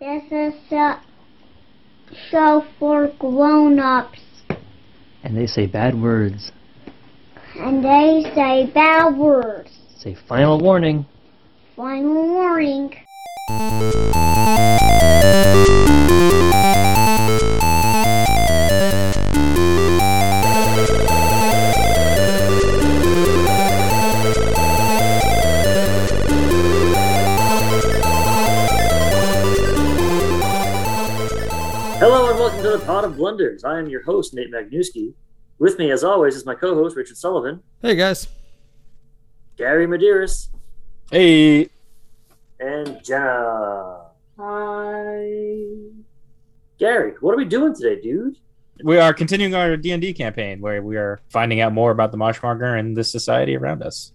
This is a show for grown-ups, And they say bad words. and they say bad words. Say final warning. Final warning. Welcome to the Pod of Blunders. I am your host, Nate Magnuski. With me, as always, is my co-host, Richard Sullivan, Hey guys. Gary Medeiros, Hey, and Jenna. Hi. Gary, what are we doing today, dude? we are continuing our D and D campaign where we are finding out more about the Marshmonger and the society around us.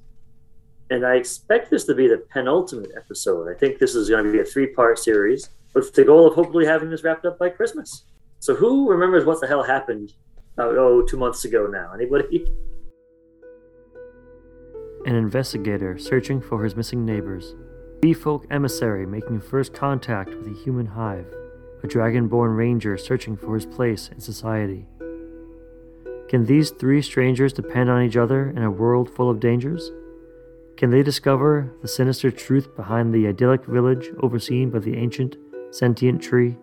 And I expect this to be the penultimate episode. I think this is going to be a three-part series with the goal of hopefully having this wrapped up by Christmas. So who remembers what the hell happened about, oh, two months ago now? Anybody? An investigator searching for his missing neighbors. Bee folk emissary making first contact with a human hive. A dragonborn ranger searching for his place in society. Can these three strangers depend on each other in a world full of dangers? Can they discover the sinister truth behind the idyllic village overseen by the ancient, sentient tree?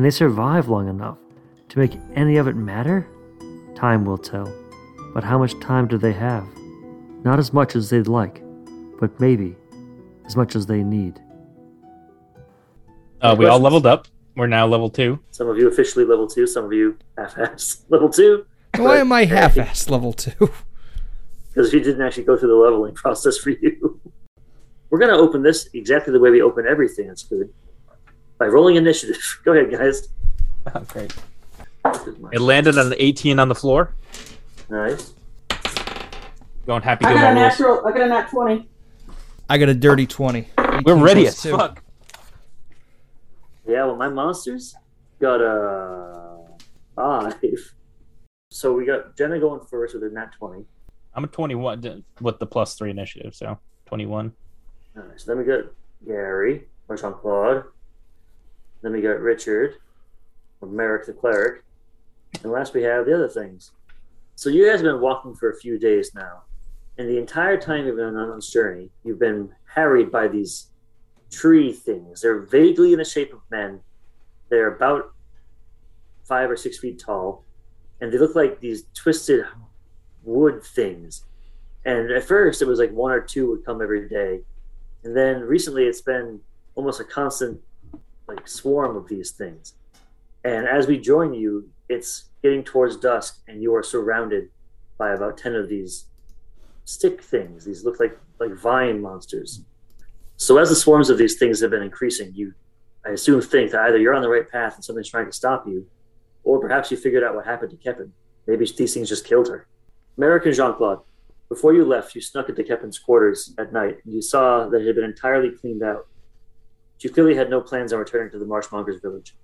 Can they survive long enough to make any of it matter? Time will tell. But how much time do they have? Not as much as they'd like, but maybe as much as they need. Uh, we all leveled up. We're now level two. Some of you officially level two, some of you half-ass level two. Why am I half-ass level two? because we didn't actually go through the leveling process for you. We're going to open this exactly the way we open everything that's good by rolling initiative. Go ahead, guys. Oh, great. It landed on an 18 on the floor. Nice. Going happy I got a my rules. natural. I got a nat twenty. I got a dirty twenty. We're ready as Two. fuck. Yeah, well, my monsters got a five. So we got Jenna going first with a nat 20. I'm a 21 with the plus three initiative, so 21. Nice. Then we got Gary, or Jean Claude. Then we got Richard, or Merrick the Cleric. And last we have the other things. So you guys have been walking for a few days now. And the entire time you've been on this journey, you've been harried by these tree things. They're vaguely in the shape of men. They're about five or six feet tall. And they look like these twisted wood things. And at first, it was like one or two would come every day. And then recently, it's been almost a constant like swarm of these things. And as we join you, it's getting towards dusk, and you are surrounded by about ten of these stick things. These look like like vine monsters. So as the swarms of these things have been increasing, you, I assume, think that either you're on the right path and something's trying to stop you, or perhaps you figured out what happened to Kepin. Maybe these things just killed her. Merrick and Jean Claude, before you left, you snuck into Kepin's quarters at night, and you saw that it had been entirely cleaned out. You clearly had no plans on returning to the Marshmonger's village.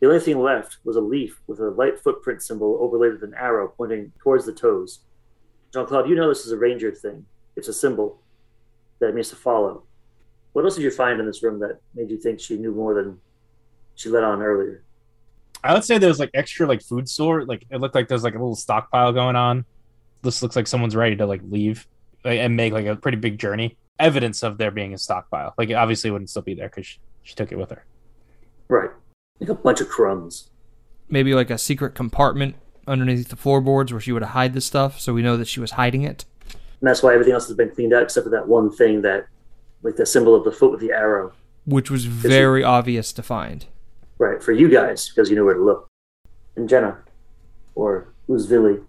The only thing left was a leaf with a light footprint symbol overlaid with an arrow pointing towards the toes. Jean Claude, you know this is a ranger thing. It's a symbol that means to follow. What else did you find in this room that made you think she knew more than she let on earlier? I would say there's like extra like food store. Like it looked like there's like a little stockpile going on. This looks like someone's ready to like leave and make like a pretty big journey. Evidence of there being a stockpile. Like it obviously wouldn't still be there because she, she took it with her. Right. Like a bunch of crumbs. Maybe like a secret compartment underneath the floorboards where she would hide the stuff, so we know that she was hiding it. And that's why everything else has been cleaned out except for that one thing that, like the symbol of the foot with the arrow. Which was very obvious to find. Right, for you guys, because you knew where to look. And Jenna, or Uzvili,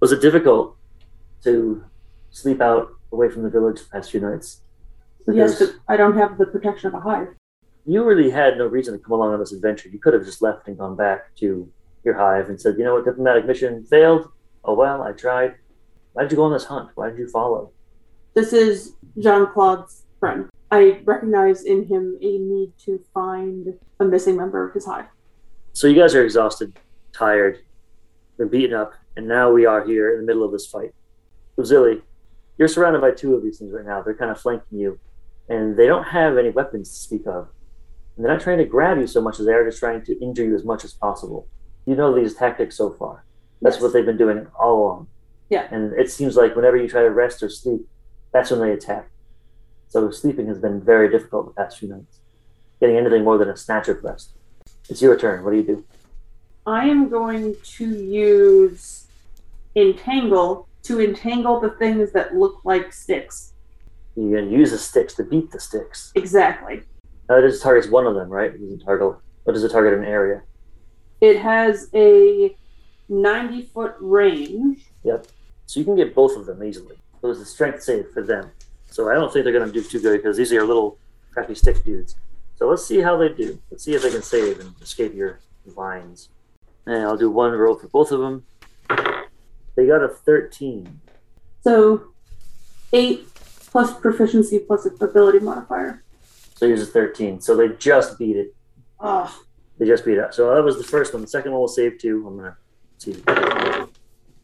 was it difficult to sleep out away from the village the past few nights? Yes, but I don't have the protection of a hive. you really had no reason to come along on this adventure. You could have just left and gone back to your hive and said, you know what, diplomatic mission failed. Oh well, I tried. Why did you go on this hunt? Why did you follow? This is Jean Claude's friend. I recognize in him a need to find a missing member of his hive. So you guys are exhausted, tired, been beaten up, and now we are here in the middle of this fight. Uzili, you're surrounded by two of these things right now. They're kind of flanking you, and they don't have any weapons to speak of. And they're not trying to grab you so much as they are just trying to injure you as much as possible. You know these tactics so far. That's Yes. what they've been doing all along. Yeah. And it seems like whenever you try to rest or sleep, that's when they attack. So sleeping has been very difficult the past few nights. Getting anything more than a snatch of rest. It's your turn. What do you do? I am going to use entangle to entangle the things that look like sticks. You're going to use the sticks to beat the sticks. Exactly. Uh, it just targets one of them, right? It doesn't target. What does it target an area? It has a 90 foot range. Yep. So you can get both of them easily. So it's a strength save for them. So I don't think they're going to do too good because these are little crappy stick dudes. So let's see how they do. Let's see if they can save and escape your vines. And I'll do one roll for both of them. They got a 13. So 8 plus proficiency plus a ability modifier. So here's a 13. So they just beat it. Oh, They just beat it. So that was the first one. The second one will save two. I'm gonna see.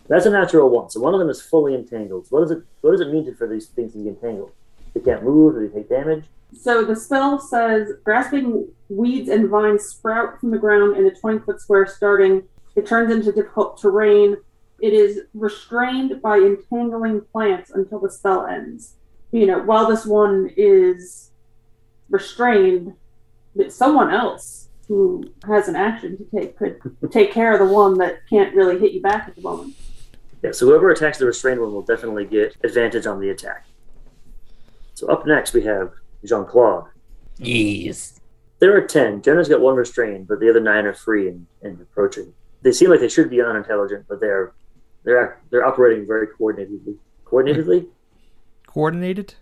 That's a natural one. So one of them is fully entangled. What does it what does it mean to, for these things to be entangled? They can't move. Or they take damage. So the spell says grasping weeds and vines sprout from the ground in a 20 foot square starting. It turns into difficult terrain. It is restrained by entangling plants until the spell ends. You know, while this one is restrained, someone else who has an action to take could take care of the one that can't really hit you back at the moment. Yeah. So whoever attacks the restrained one will definitely get advantage on the attack. So up next we have Jean Claude. Yes. There are ten. Jenna's got one restrained, but the other nine are free and, and approaching. They seem like they should be unintelligent, but they're they're they're operating very coordinatedly. Coordinatedly. Coordinated?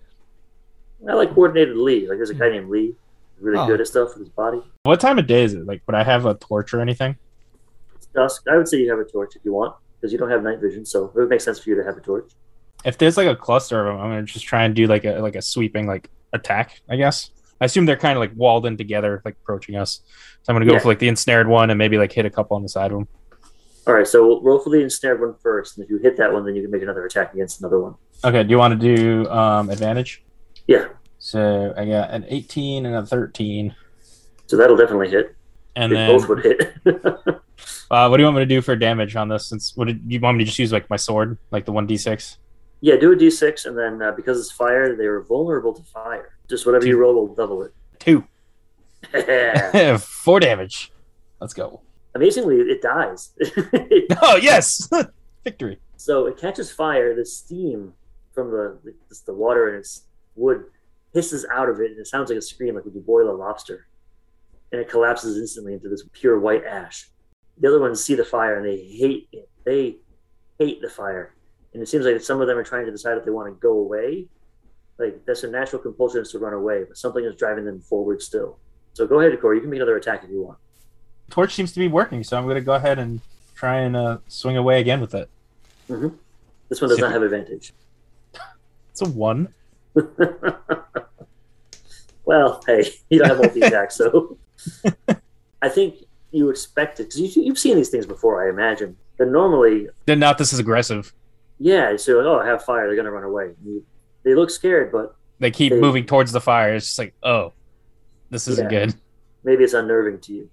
I like coordinated Lee. Like there's a guy hmm. named Lee, really Oh. good at stuff with his body. What time of day is it? Like, would I have a torch or anything? It's dusk. I would say you have a torch if you want, because you don't have night vision, so it would make sense for you to have a torch. If there's like a cluster of them, I'm gonna just try and do like a like a sweeping like attack. I guess. I assume they're kind of like walled in together, like approaching us. So I'm gonna go Yeah. for like the ensnared one and maybe like hit a couple on the side of them. All right, so we'll roll for the ensnared one first, and if you hit that one, then you can make another attack against another one. Okay. Do you want to do um advantage? Yeah, So I got an 18 and a 13, so that'll definitely hit. and they then both would hit. uh, what do you want me to do for damage on this? Since what did you want me to just use like my sword, like the one d6? yeah, do a d6, and then uh, because it's fire, they are vulnerable to fire. Just whatever you roll will double Two, it. Two. four damage. Let's go. Amazingly, it dies. Oh yes, victory. So it catches fire. The steam from the the, the water and its wood hisses out of it, and it sounds like a scream, like when you boil a lobster. And it collapses instantly into this pure white ash. The other ones see the fire and they hate it. They hate the fire, and it seems like some of them are trying to decide if they want to go away. Like that's their natural compulsion is to run away, but something is driving them forward still. So go ahead, Corey. You can make another attack if you want. Torch seems to be working, so I'm gonna go ahead and try and uh, swing away again with it. This one does not have advantage. It's a one. well, hey, you don't have multi attack, so I think you expect it because you, you've seen these things before. I imagine. But normally, Then not this is aggressive. yeah, so like, oh, I have fire. They're gonna run away. You- they look scared, but They keep They- moving towards the fire. It's just like, oh, this isn't Yeah. good. maybe it's unnerving to you.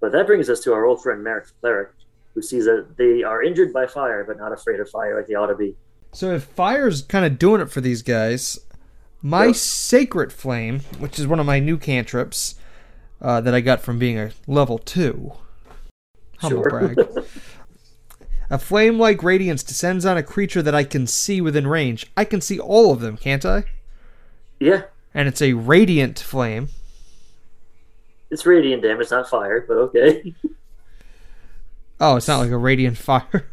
But that brings us to our old friend Merrick Cleric, who sees that they are injured by fire, but not afraid of fire like they ought to be. So if fire's kind of doing it for these guys, my Yeah. sacred flame, which is one of my new cantrips uh, that I got from being a level two, humble Sure. brag. A flame like radiance descends on a creature that I can see within range. I can see all of them, can't I? Yeah, And it's a radiant flame. It's radiant damage, not fire, but okay. Oh, it's not like a radiant fire.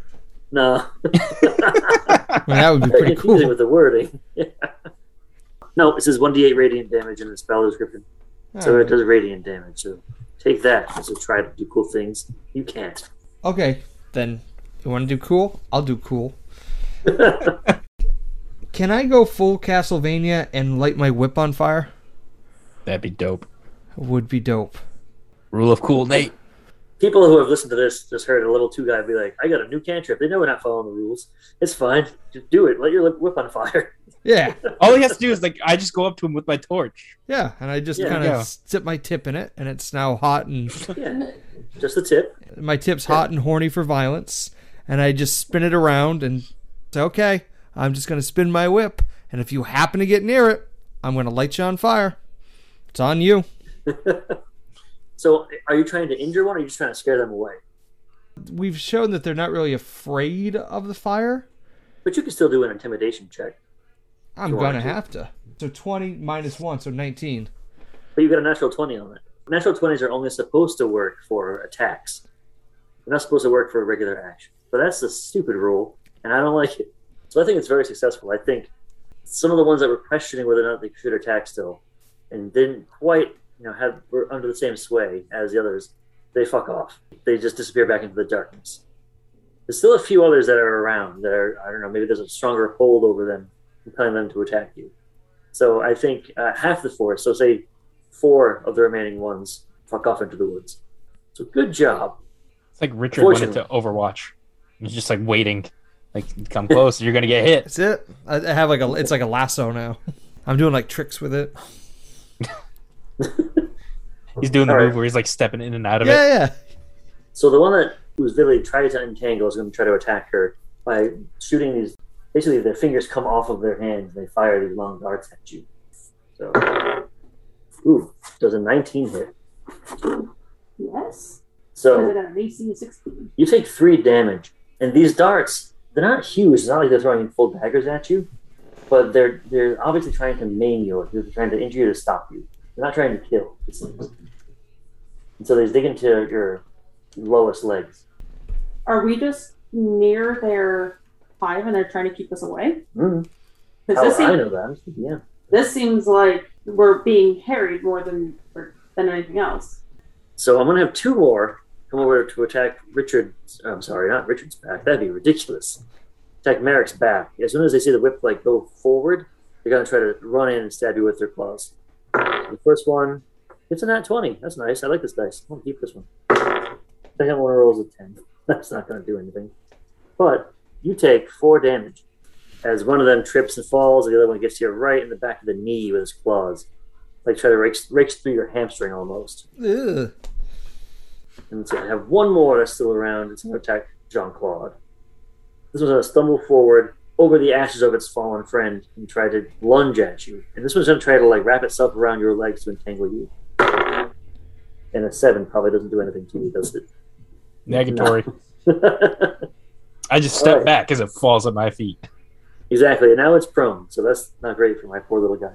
no. I mean, that would be Very pretty confusing cool. with the wording. no, it says 1d8 radiant damage in the spell description. So it does radiant damage. So take that as a try to do cool things. You can't. Okay, then you want to do cool? I'll do cool. Can I go full Castlevania and light my whip on fire? That'd be dope. Would be dope. Rule of cool, Nate. People who have listened to this just heard a little two guy be like, "I got a new cantrip." They know we're not following the rules. It's fine. Just do it. Let your whip on fire. Yeah, All he has to do is like I just go up to him with my torch. yeah, and I just Yeah. kind of dip my tip in it, and it's now hot and Yeah, just the tip. my tip's hot and horny for violence, and I just spin it around and say, okay, I'm just gonna spin my whip, and if you happen to get near it, I'm gonna light you on fire. It's on you. So, are you trying to injure one, or are you just trying to scare them away? We've shown that they're not really afraid of the fire. But you can still do an intimidation check. I'm gonna to. have to. So 20 minus one, so 19. But you got a natural 20 on it. Natural 20s are only supposed to work for attacks. They're not supposed to work for regular action. But that's the stupid rule, and I don't like it. So I think it's very successful. I think some of the ones that were questioning whether or not they should attack still and didn't quite, you know, have were under the same sway as the others, they fuck off. They just disappear back into the darkness. There's still a few others that are around that are, I don't know, maybe there's a stronger hold over them, compelling them to attack you. So I think uh, half the force, so say four of the remaining ones, fuck off into the woods. So good job. It's like Richard wanted to Overwatch. He's just like waiting, like come close, you're gonna get hit. That's it. I I have like a, it's like a lasso now. I'm doing like tricks with it. He's doing the All right. move where he's like stepping in and out of it. Yeah, yeah. So the one that Uzvili trying to untangle is going to try to attack her by shooting these. Basically, their fingers come off of their hands and they fire these long darts at you. So, ooh, does a 19 hit? Yes. So Because I got an AC 16. you take three damage, and these darts they're not huge. It's not like they're throwing full daggers at you, but they're they're obviously trying to maim you. Or they're trying to injure you to stop you. They're not trying to kill. And so they dig into your lowest legs. Are we just near their hive and they're trying to keep us away? Mm. Because How this, I seems, know that. Yeah. this seems like we're being harried more than than anything else. So I'm gonna have two more come over to attack Richard. I'm sorry, not Richard's back. That'd be ridiculous. Attack Merrick's back. As soon as they see the whip like go forward, they're gonna try to run in and stab you with their claws. The first one, it's a nat twenty. That's nice. I like this dice. I'm gonna keep this one. Second one rolls a ten. That's not gonna do anything. But you take four damage as one of them trips and falls, and the other one gets you right in the back of the knee with his claws, like try to rake, rakes through your hamstring almost. Ugh. And so I have one more that's still around. It's going to attack Jean Claude. This one's going to stumble forward over the ashes of its fallen friend and try to lunge at you. And this one's going to try to like wrap itself around your legs to entangle you. And a seven probably doesn't do anything to you, does it? Negatory. I just step Alright. back as it falls at my feet. exactly. And now it's prone, so that's not great for my poor little guy.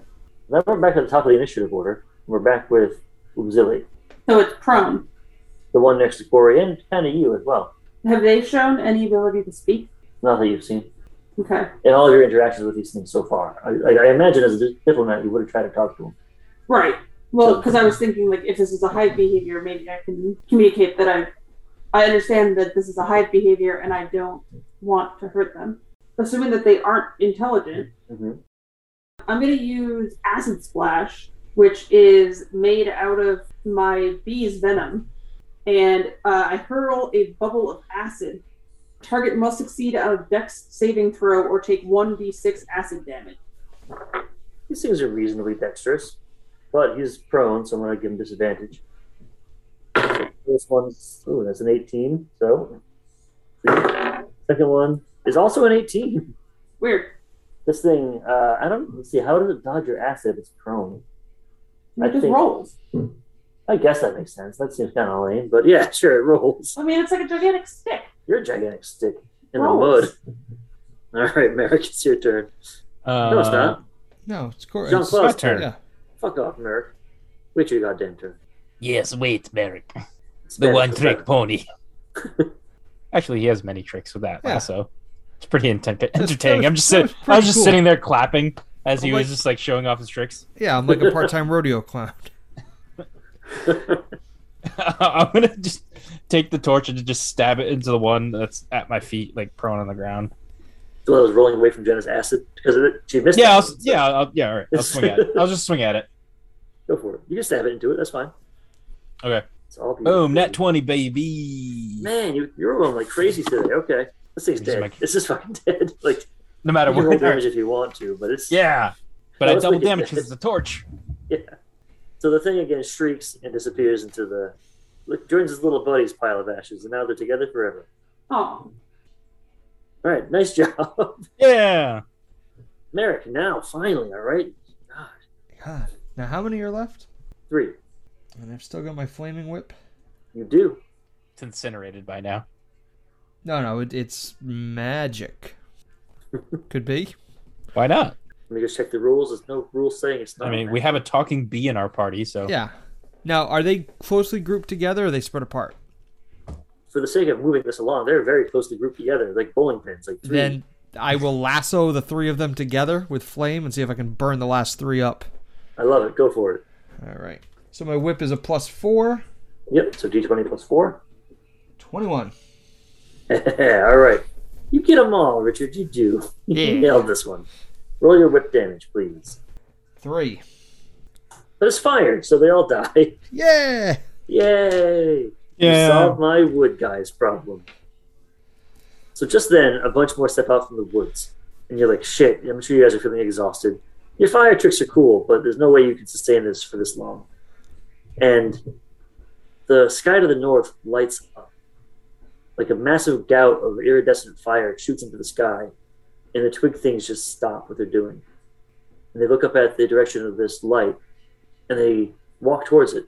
Now we're back at the top of the initiative order. We're back with Uzili, So it's prone. the one next to Corey, and kind of you as well. Have they shown any ability to speak? Not that you've seen. Okay. in all of your interactions with these things so far. I, I imagine as a diplomat, you would have tried to talk to them. Right. Well, because I was thinking, like, if this is a hive behavior, maybe I can communicate that I, I understand that this is a hive behavior, and I don't want to hurt them. Assuming that they aren't intelligent, hmm I'm going to use acid splash, which is made out of my bee's venom, and uh, I hurl a bubble of acid. Target must succeed on a dex saving throw or take 1d6 acid damage. These things are reasonably dexterous, but he's prone, so I'm going to give him disadvantage. This one's, oh, that's an 18, so. Second one is also an 18. Weird. This thing, uh, I don't, let's see, how does it dodge your acid if it's prone? I It just think- rolls. I guess that makes sense. That seems kind of lame, but yeah, sure, it rolls. I mean, it's like a gigantic stick. You're a gigantic stick in Rolls. the mud. All right, Merrick, it's your turn. Uh, No, it's not. No, it's Corey. Jean Claude's my turn. turn. Yeah. Fuck off, Merrick. Wait your goddamn turn. Yes, wait, Merrick. It's the one trick pony. Actually, he has many tricks with that Yeah. also. It's pretty intent- entertaining. was- I'm just sitting. was I was just cool. sitting there clapping as he I'm was like- just like showing off his tricks. Yeah, I'm like a part-time rodeo clown. I'm gonna just take the torch and just stab it into the one that's at my feet, like prone on the ground. The one that was rolling away from Jenna's acid because of it. She missed Yeah, I'll, it. yeah, I'll, yeah. All right, I'll swing at it. I'll just swing at it. Go for it. You can stab it into it. That's fine. Okay. It's all beautiful. Boom, net 20, baby. Man, you, you're rolling like crazy today. Okay. This thing's is dead. my- This is fucking dead. Like, No matter you can roll what. damage if you want to, but it's. Yeah. But Oh, I double damage because it's a torch. Yeah. So the thing again shrieks and disappears into the. Look, joins his little buddy's pile of ashes, and now they're together forever. Oh, All right, nice job. Yeah. Merrick, now, finally, all right? God, God. Now, how many are left? three. And I've still got my flaming whip. You do. It's incinerated by now. No, no, it, it's magic. Could be. Why not? Let me just check the rules. There's no rules saying it's not. I mean, we have a talking bee in our party, so Yeah. Now, are they closely grouped together or are they spread apart? For the sake of moving this along, they're very closely grouped together, like bowling pins, like three. Then I will lasso the three of them together with flame and see if I can burn the last three up. I love it. Go for it. All right. So my whip is a plus four. Yep. So D20 plus four. 21. all right. You get them all, Richard. You do. You Yeah. nailed this one. Roll your whip damage, please. Three. But it's fire, so they all die. Yeah. Yay! You solved my wood guy's problem. So just then, a bunch more step out from the woods, and you're like, "Shit!" I'm sure you guys are feeling exhausted. Your fire tricks are cool, but there's no way you can sustain this for this long. And the sky to the north lights up, like a massive gout of iridescent fire shoots into the sky, and the twig things just stop what they're doing, and they look up at the direction of this light, and they walk towards it.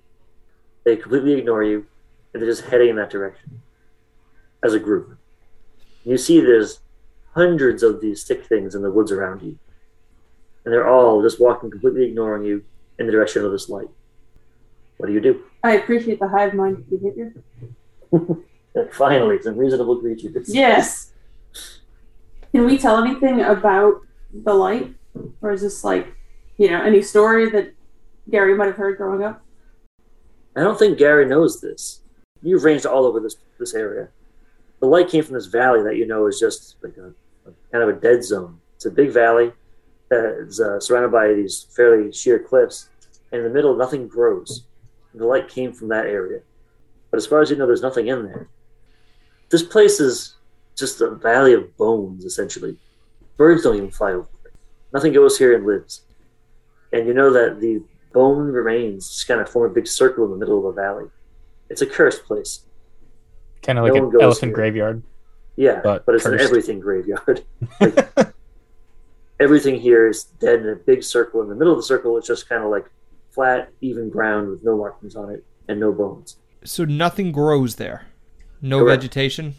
They completely ignore you, and they're just heading in that direction as a group. You see there's hundreds of these stick things in the woods around you, and they're all just walking, completely ignoring you in the direction of this light. What do you do? I appreciate the hive mind behavior. Finally, some reasonable creatures. Yes. Can we tell anything about the light, or is this like, you know, any story that Gary might have heard growing up? I don't think Gary knows this. You've ranged all over this this area. The light came from this valley that you know is just like a, a kind of a dead zone. It's a big valley that is uh, surrounded by these fairly sheer cliffs, and in the middle, nothing grows. The light came from that area, but as far as you know, there's nothing in there. This place is just a valley of bones, essentially. Birds don't even fly over it. Nothing goes here and lives, and you know that the bone remains just kind of form a big circle in the middle of the valley. It's a cursed place. Kind of like No one an elephant here. graveyard. Yeah, But but, it's cursed. an everything graveyard. Like, everything here is dead in a big circle. In the middle of the circle, it's just kind of like flat, even ground with no markings on it and no bones. So nothing grows there. No Correct. vegetation.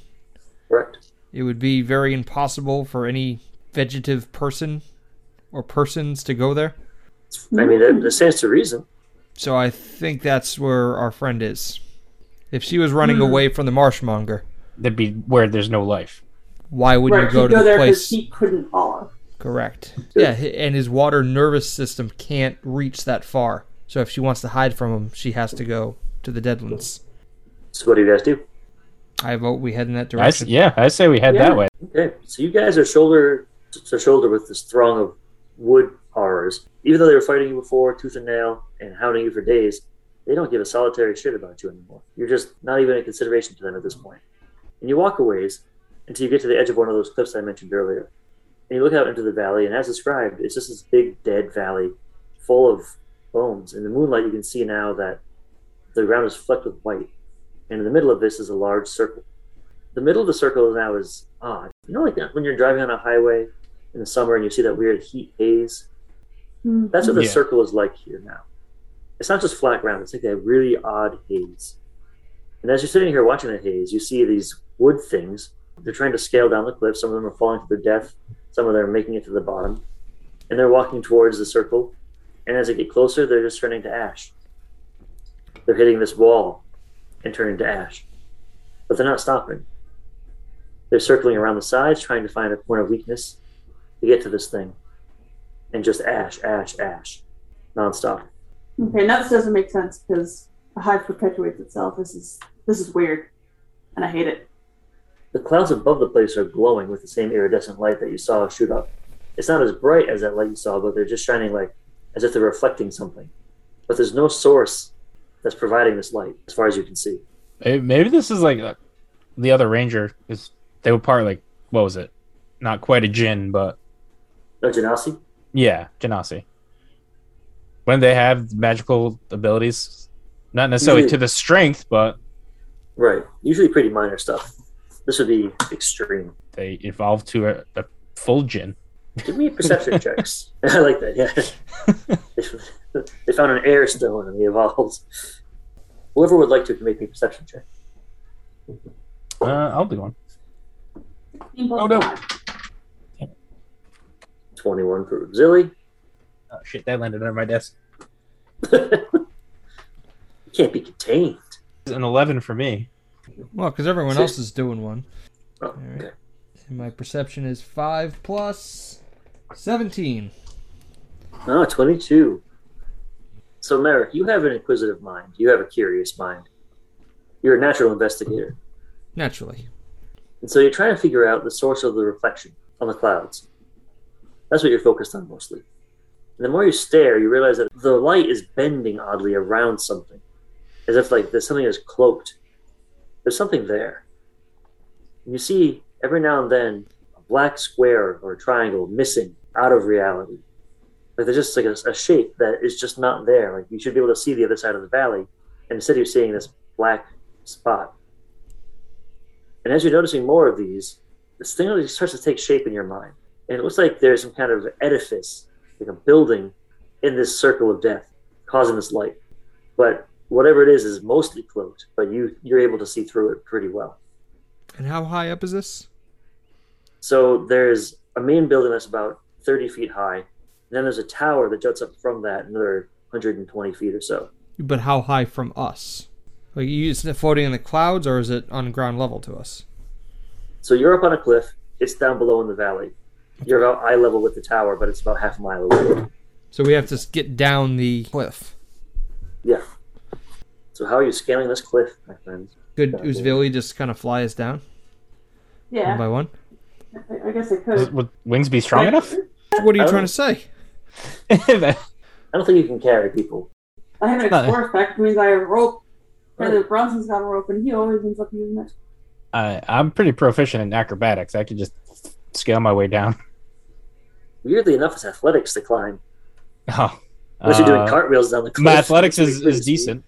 Correct? It would be very impossible for any vegetative person or persons to go there. I mean, that, that stands to reason. So I think that's where our friend is. If she was running Hmm. away from the marshmonger, That'd be where there's no life. why would right, you go to go the there because place? he couldn't follow. Correct. Yeah, and his water nervous system can't reach that far. So if she wants to hide from him, she has to go to the Deadlands. So, what do you guys do? I vote we head in that direction. yeah, I say we head Yeah. that way. Okay, so you guys are shoulder to shoulder with this throng of wood horrors. Even though they were fighting you before, tooth and nail, and hounding you for days, they don't give a solitary shit about you anymore. You're just not even a consideration to them at this point. And you walk a ways until you get to the edge of one of those cliffs I mentioned earlier. And you look out into the valley, and as described, it's just this big dead valley full of bones. In the moonlight, you can see now that the ground is flecked with white. And in the middle of this is a large circle. The middle of the circle now is odd. You know, like when you're driving on a highway in the summer and you see that weird heat haze? Hmm. That's what the Yeah. circle is like here now. It's not just flat ground, it's like a really odd haze. And as you're sitting here watching the haze, you see these wood things. They're trying to scale down the cliff. Some of them are falling to their death, some of them are making it to the bottom. And they're walking towards the circle. And as they get closer, they're just turning to ash. They're hitting this wall and turning to ash. But they're not stopping. They're circling around the sides, trying to find a point of weakness to get to this thing. And just ash, ash, ash, nonstop. Okay, now this doesn't make sense because the hive perpetuates itself. This is this is weird, and I hate it. The clouds above the place are glowing with the same iridescent light that you saw shoot up. It's not as bright as that light you saw, but they're just shining like as if they're reflecting something. But there's no source that's providing this light, as far as you can see. Maybe maybe this is like uh, the other ranger is. they were part like what was it? Not quite a Jin, but No, Genasi? Yeah, Genasi. When they have magical abilities, not necessarily Usually- to the strength, but Right. Usually pretty minor stuff. This would be extreme. they evolve to a, a full Jin. Give me perception checks. I like that, yeah. they, they found an air stone and they evolved. Whoever would like to can make me a perception check. Uh, I'll do one. 15 Oh, no. Five. 21 for Zilly. Oh shit, that landed on my desk. Can't be contained. An eleven for me. Well, because everyone else is doing one. Oh, right. okay. And my perception is 5 plus 17. Oh, 22. So, Merrick, you have an inquisitive mind. You have a curious mind. You're a natural investigator. Naturally. And so you're trying to figure out the source of the reflection on the clouds. That's what you're focused on mostly. And the more you stare, you realize that the light is bending oddly around something, as if like there's something that's cloaked. There's something there. And you see every now and then a black square or a triangle missing out of reality. Like there's just like a, a shape that is just not there. Like you should be able to see the other side of the valley, and instead you're seeing this black spot. And as you're noticing more of these, this thing really starts to take shape in your mind. And it looks like there's some kind of edifice, like a building in this circle of death, causing this light. But whatever it is is mostly cloaked, but you you're able to see through it pretty well. And how high up is this? So there's a main building that's about 30 feet high, and then there's a tower that juts up from that another 120 feet or so. But how high from us? Like, you is it floating in the clouds, or is it on ground level to us? So you're up on a cliff, it's down below in the valley. You're about eye level with the tower, but it's about half a mile away. So we have to get down the cliff. Yeah. So how are you scaling this cliff, my friends? Could Uzvili just kind of fly us down Yeah. one by one? I, I guess I could. Would wings be strong enough? What are you trying don't- to say? I don't think you can carry people. I have an uh, Not- explorer spec, which means I have a rope. President Bronson's got a rope, and he always ends up using it. I, I'm pretty proficient in acrobatics. I could just scale my way down. Weirdly enough, it's athletics to climb. Oh, Unless you're doing uh, cartwheels down the cliff. my athletics is, is decent.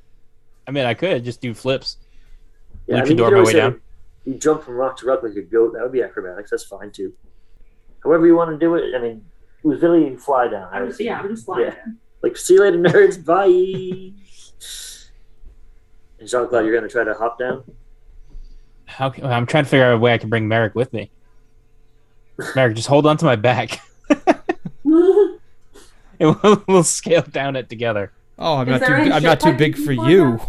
I mean, I could just do flips. Yeah, I Luchador mean, you my could always way down. You jump from rock to rock like a goat. That would be acrobatics. That's fine too. However you want to do it. I mean, with Billy, you fly down. I'm yeah, I'm just flying. Yeah. Like, see you later, nerds. Bye. and Jean Claude, you're going to try to hop down? How can, I'm trying to figure out a way I can bring Merrick with me. Merrick, just hold on to my back, and we'll, we'll scale down it together. Oh, I'm Is not too. I'm not too big for you.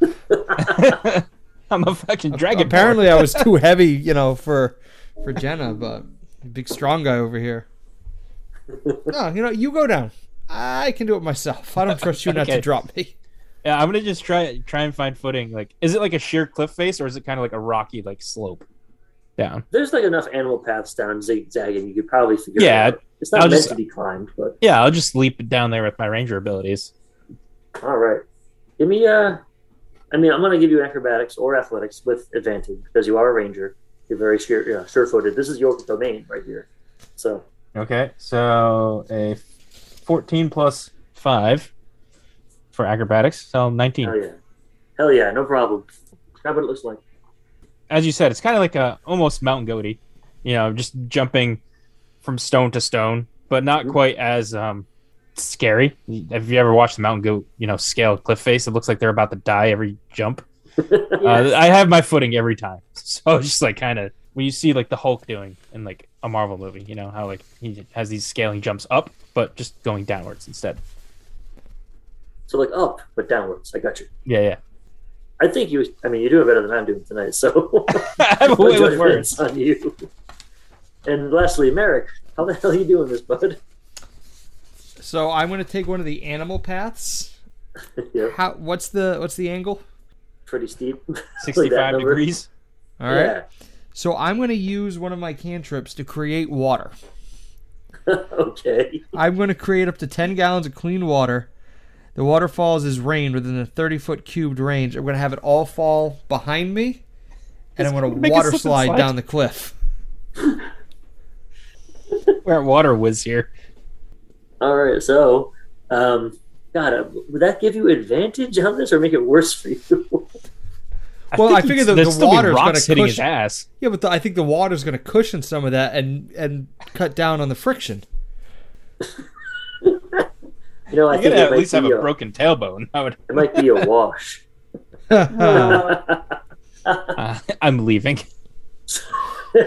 I'm a fucking dragon. Apparently, I was too heavy, you know, for for Jenna, but big strong guy over here. No, you know, you go down. I can do it myself. I don't trust you not to drop me. Yeah, I'm gonna just try try and find footing. Like, is it like a sheer cliff face, or is it kind of like a rocky like slope down? There's like enough animal paths down zigzagging. You could probably figure Yeah, it out. It's not I'll meant just- to be climbed, but Yeah, I'll just leap down there with my ranger abilities. all right. Give me, uh, I mean, I'm going to give you acrobatics or athletics with advantage because you are a ranger. You're very sure, yeah, sure-footed. This is your domain right here. So Okay, so a 14 plus five for acrobatics, so 19. hell yeah, hell yeah, no problem. Describe what it looks like. As you said, it's kind of like a almost mountain goaty, you know, just jumping from stone to stone, but not quite as um, scary. Have you ever watched the mountain goat, you know, scale cliff face? It looks like they're about to die every jump. Uh, I have my footing every time, so it's just like kind of when you see like the Hulk doing in like a Marvel movie, you know how like he has these scaling jumps up, but just going downwards instead. So like up but downwards. I got you. Yeah, yeah. I think you. I mean, you're doing better than I'm doing tonight. So I have a way with judgment's words. on you. And lastly, Merrick, how the hell are you doing this, bud? So I'm going to take one of the animal paths. yeah, How? What's the What's the angle? pretty steep. 65 number. degrees. All right. Yeah. So I'm going to use one of my cantrips to create water. okay. I'm going to create up to 10 gallons of clean water The waterfalls is rain within a 30 foot cubed range. I'm going to have it all fall behind me, and I'm going to water slide slide. down the cliff. We're at Water Whiz here. All right, so, um, God, uh, would that give you advantage on this or make it worse for you? Well, I figure he's- the- the still be water's gonna rocks hitting his cushion- ass. Yeah, but the, I think the water's going to cushion some of that and and cut down on the friction. you know, I You think at least have a a, broken tailbone. I would, it might be a wash. Uh, I'm leaving.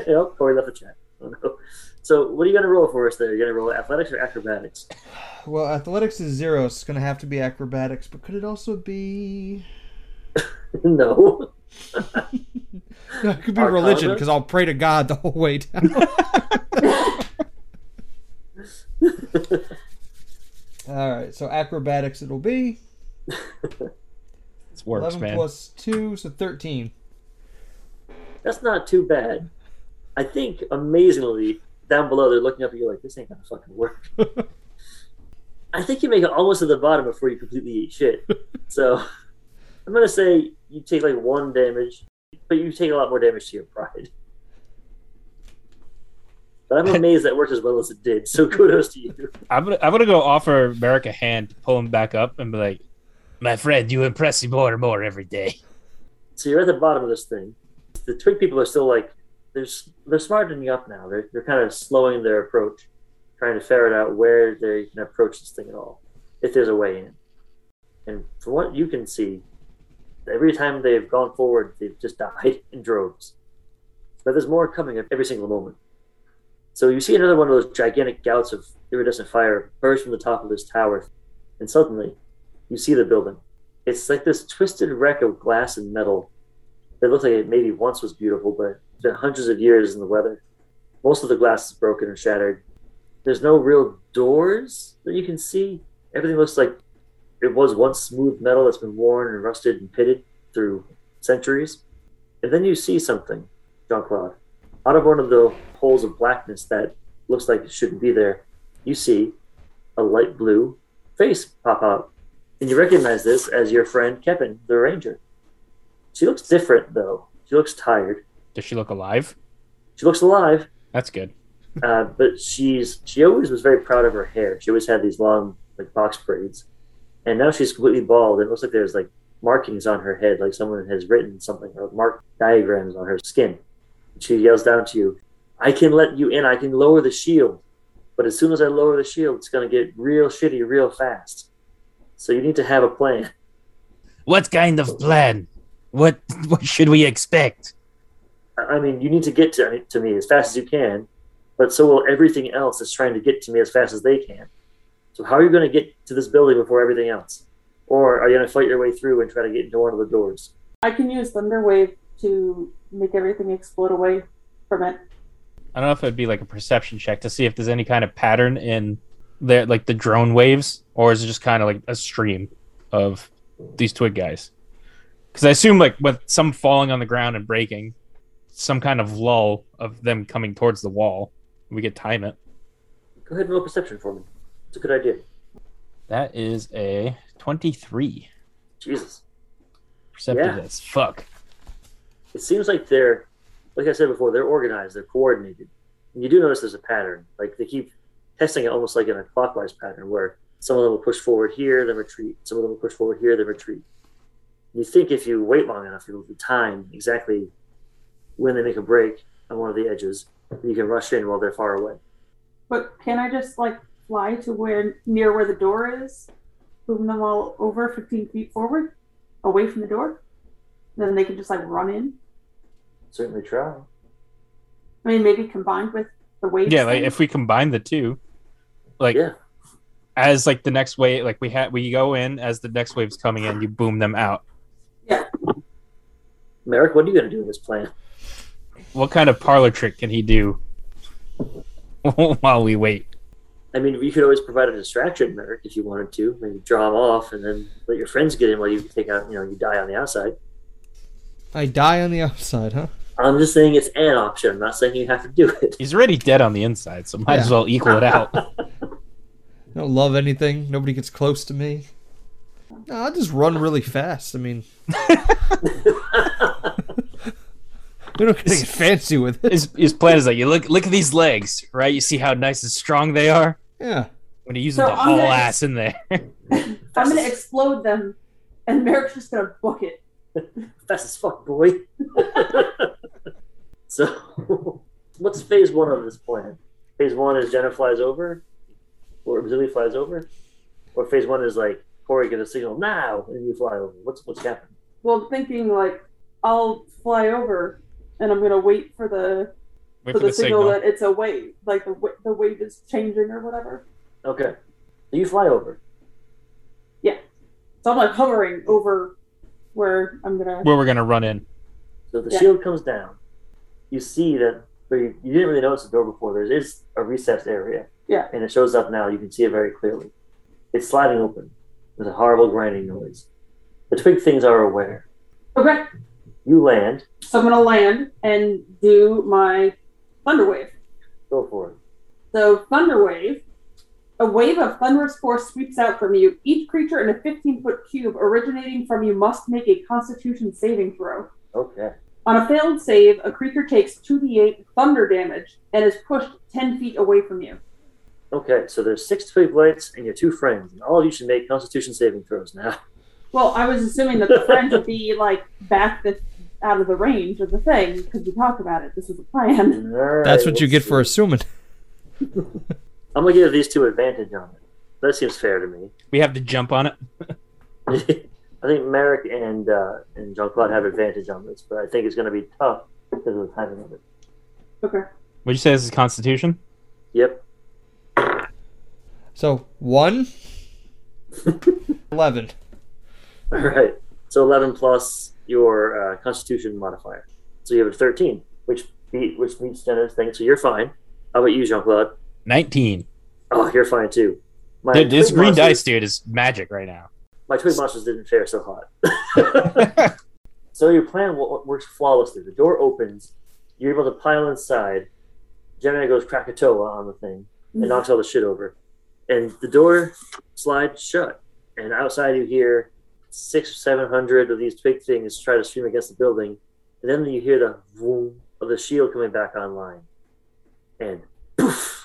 oh, Corey left the chat. Oh, no. So, what are you going to roll for us there? You're going to roll athletics or acrobatics? well, athletics is zero. So it's going to have to be acrobatics, but could it also be? no. No, it could be Arcana? religion because I'll pray to God the whole way down. All right, so acrobatics it'll be This works, 11 man. plus 2, so 13. That's not too bad. I think, amazingly, down below, they're looking up at you like, this ain't going to fucking work. I think you make it almost to the bottom before you completely eat shit. So, I'm going to say you take like one damage, but you take a lot more damage to your pride. But I'm amazed that worked as well as it did. So kudos to you. I'm gonna, I'm gonna go offer Merrick a hand, pull him back up, and be like, "My friend, you impress me more and more every day." So you're at the bottom of this thing. The twig people are still like they're they're smartening up now. They're they're kind of slowing their approach, trying to ferret out where they can approach this thing at all, if there's a way in. And from what you can see, every time they've gone forward, they've just died in droves. But there's more coming at every single moment. So you see another one of those gigantic gouts of iridescent fire burst from the top of this tower, and suddenly you see the building. It's like this twisted wreck of glass and metal that looks like it maybe once was beautiful, but it's been hundreds of years in the weather. Most of the glass is broken or shattered. There's no real doors that you can see. Everything looks like it was once smooth metal that's been worn and rusted and pitted through centuries. And then you see something, Jean Claude. Out of one of the holes of blackness that looks like it shouldn't be there, you see a light blue face pop out. And you recognize this as your friend Kevin, the ranger. She looks different, though. She looks tired. Does she look alive? She looks alive, That's good. uh, but she's she always was very proud of her hair. She always had these long like box braids, and now she's completely bald. It looks like there's like markings on her head, like someone has written something or marked diagrams on her skin. She yells down to you, "I can let you in. I can lower the shield, but as soon as I lower the shield, it's gonna get real shitty real fast. So you need to have a plan." What kind of plan? What what should we expect? I I mean, you need to get to, to me as fast as you can, but so will everything else that's trying to get to me as fast as they can. So, how are you going to get to this building before everything else? Or are you going to fight your way through and try to get into one of the doors? I can use Thunder Wave to make everything explode away from it. I don't know if it'd be like a perception check to see if there's any kind of pattern in there, like the drone waves, or is it just kind of like a stream of these twig guys? Because I assume like with some falling on the ground and breaking, some kind of lull of them coming towards the wall. We could time it. Go ahead and roll perception for me. It's a good idea. That is a twenty-three. Jesus. Perceptive Yeah. as fuck. It seems like they're, like I said before, they're organized, they're coordinated. And you do notice there's a pattern. Like they keep testing it almost like in a clockwise pattern where some of them will push forward here, then retreat. Some of them will push forward here, then retreat. You think if you wait long enough, you'll time exactly when they make a break on one of the edges, you can rush in while they're far away. But can I just like fly to where near where the door is, boom them all over 15 feet forward, away from the door? Then they can just like run in. Certainly try. I mean, maybe combined with the waves. Yeah, like thing. if we combine the two, like Yeah. as like the next wave, like we had we go in as the next wave's coming in, you boom them out. Yeah. Merrick, what are you going to do in this plan? What kind of parlor trick can he do while we wait? I mean, you could always provide a distraction, Merrick, if you wanted to. Maybe draw them off and then let your friends get in while you take out, you know, you die on the outside. I die on the outside, huh? I'm just saying it's an option. I'm not saying you have to do it. He's already dead on the inside, so might as well equal it out. I don't love anything. Nobody gets close to me. No, I'll just run really fast. I mean, we don't gotta get fancy with it. His, his plan is like you look look at these legs, right? You see how nice and strong they are. Yeah. When you use So them to I'm haul gonna- ass in there. I'm gonna explode them, and Merrick's just gonna book it. Fast as fuck, boy. so, what's phase one of this plan? Phase one is Jenna flies over, or Zilly flies over, or phase one is like Corey gives a signal now and you fly over. What's what's happening? Well, thinking like I'll fly over, and I'm gonna wait for the Wait for the, signal, that it's a wave, like the the wave is changing or whatever. Okay, so you fly over. Yeah, so I'm like hovering over where I'm gonna. Where we're gonna run in. So the Yeah. shield comes down. You see that, but you, you didn't really notice the door before. There is a recessed area. Yeah. And it shows up now. You can see it very clearly. It's sliding open with a horrible grinding noise. The twig things are aware. Okay, You land. so I'm gonna land and do my thunder wave. Go for it. So thunder wave. A wave of thunderous force sweeps out from you. Each creature in a 15 foot cube originating from you must make a constitution saving throw. Okay. On a failed save, a creature takes 2d8 thunder damage and is pushed 10 feet away from you. Okay. So there's six twig blights and your two friends, and all of you should make Constitution saving throws now. Well, I was assuming that the friends would be like back this out of the range of the thing because we talked about it. This was a plan. All right, That's what you let's get for assuming. I'm gonna give these two advantage on it. That seems fair to me. We have to jump on it. I think Merrick and uh, and Jean Claude have advantage on this, but I think it's gonna be tough because of the timing of it. Okay. Would you say this is Constitution? Yep. So one, eleven. All right. So 11 plus your uh, Constitution modifier. So you have a 13, which beat which meets Jenna's thing. So you're fine. How about you, Jean Claude? Nineteen. Oh, you're fine too. My Dude, this green monsters- dice dude is magic right now. My twig monsters didn't fare so hot. so your plan wo- works flawlessly. The door opens. You're able to pile inside. Jenna goes Krakatoa on the thing and mm. knocks all the shit over. And the door slides shut. And outside you hear six, seven hundred of these twig things try to stream against the building. And then you hear the boom of the shield coming back online. And poof!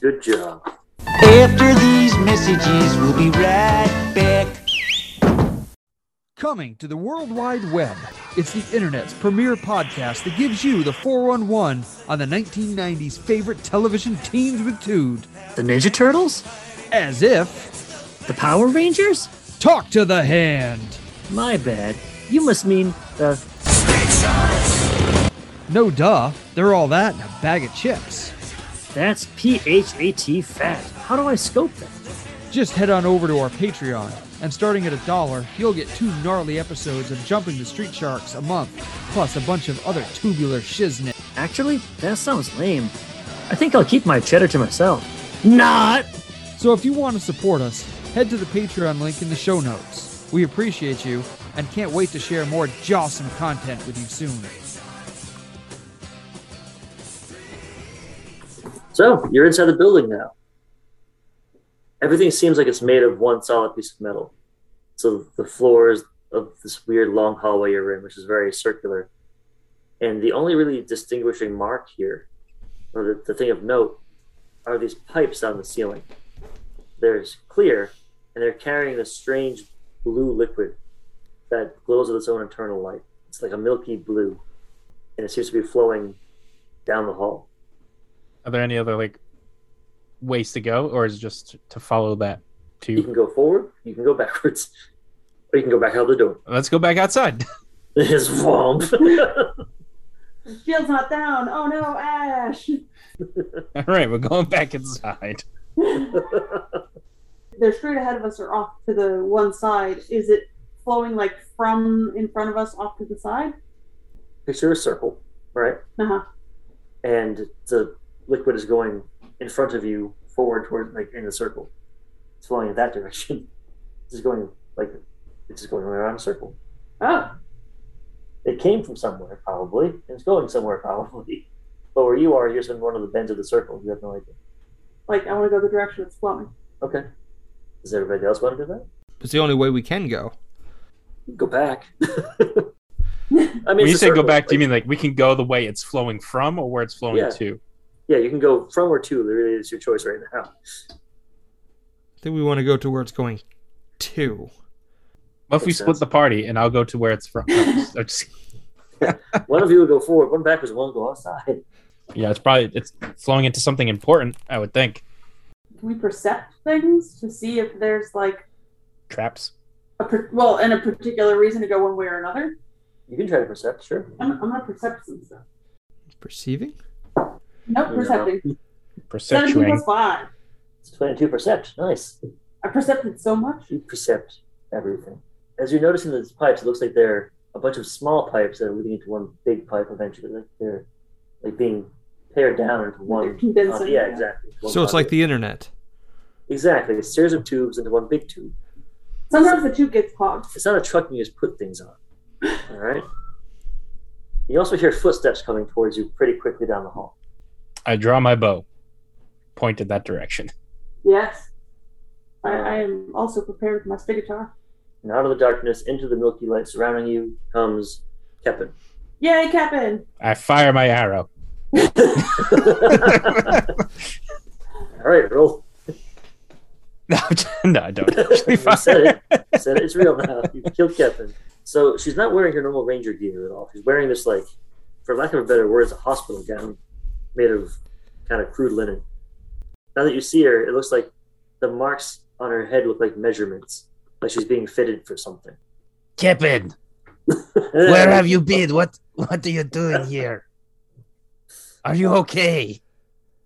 Good job. After these messages, we'll be right back. Coming to the World Wide Web, it's the internet's premier podcast that gives you the 411 on the 1990s favorite television teens with Tood. The Ninja Turtles? As if, The Power Rangers? talk to the hand. My bad. You must mean the. No duh, they're all that and a bag of chips. That's P H A T fat. How do I scope that? Just head on over to our Patreon, and starting at a dollar, you'll get two gnarly episodes of Jumping the Street Sharks a month, plus a bunch of other tubular shiznit. Actually, that sounds lame. I think I'll keep my cheddar to myself. Not! So if you want to support us, head to the Patreon link in the show notes. We appreciate you and can't wait to share more jawsome content with you soon. So you're inside the building now. Everything seems like it's made of one solid piece of metal. So the floors of this weird long hallway you're in, which is very circular. And the only really distinguishing mark here, or the, the thing of note, are these pipes on the ceiling. There's clear, and they're carrying this strange blue liquid that glows with its own internal light. It's like a milky blue, and it seems to be flowing down the hall. Are there any other like ways to go, or is it just to follow that? To you can go forward, you can go backwards, or you can go back out the door. let's go back outside. It's swamp. The shield's not down. Oh no, Ash. All right, we're going back inside. They're straight ahead of us or off to the one side. Is it flowing like from in front of us off to the side? Picture a circle, right? Uh huh. And the liquid is going in front of you, forward toward like in the circle. It's flowing in that direction. It's just going like it's just going around a circle. Oh, It came from somewhere, probably, and it's going somewhere, probably. But where you are, you're just in one of the bends of the circle. You have no idea. like I want to go the direction it's flowing. Okay. Does everybody else want to do that? It's the only way we can go. Go back. I mean, When you it's a say go circle, back, do you mean like we can go the way it's flowing from or where it's flowing Yeah. to? Yeah, you can go from or to. Really, it's your choice right now. I think we want to go to where it's going to. What if we Makes split sense. the party and I'll go to where it's from? One of you will go forward, one backwards, and one will go outside. yeah, it's probably it's flowing into something important. I would think Can we percept things to see if there's like traps. a per- well, and a particular reason to go one way or another? You can try to percept, sure. I'm, I'm gonna percept some stuff. Perceiving? Nope, percepting. Seventeen Perceptuing. plus five. It's 22 percept. Nice. I percepted so much. You percept everything. As you're noticing these pipes, it looks like they're a bunch of small pipes that are leading into one big pipe eventually. Like they're like being pared down into one. condensing, uh, yeah, yeah. exactly. One So it's like the internet. exactly a series of tubes into one big tube. Sometimes the tube gets clogged. It's not a truck you just put things on. All right. You also hear footsteps coming towards you pretty quickly down the hall. I draw my bow, pointed that direction. Yes. I, I am also prepared with my spigotar. And out of the darkness, into the milky light surrounding you, comes Kepin. Yay, Captain! I fire my arrow. All right, roll. No, no, I don't actually you fire. said it. You said it. It's real now. You killed Kevin. So she's not wearing her normal ranger gear at all. She's wearing this, like, for lack of a better word, it's a hospital gown made of kind of crude linen. Now that you see her, it looks like the marks on her head look like measurements, like she's being fitted for something. Kevin, where have you been? What what are you doing here? Are you okay?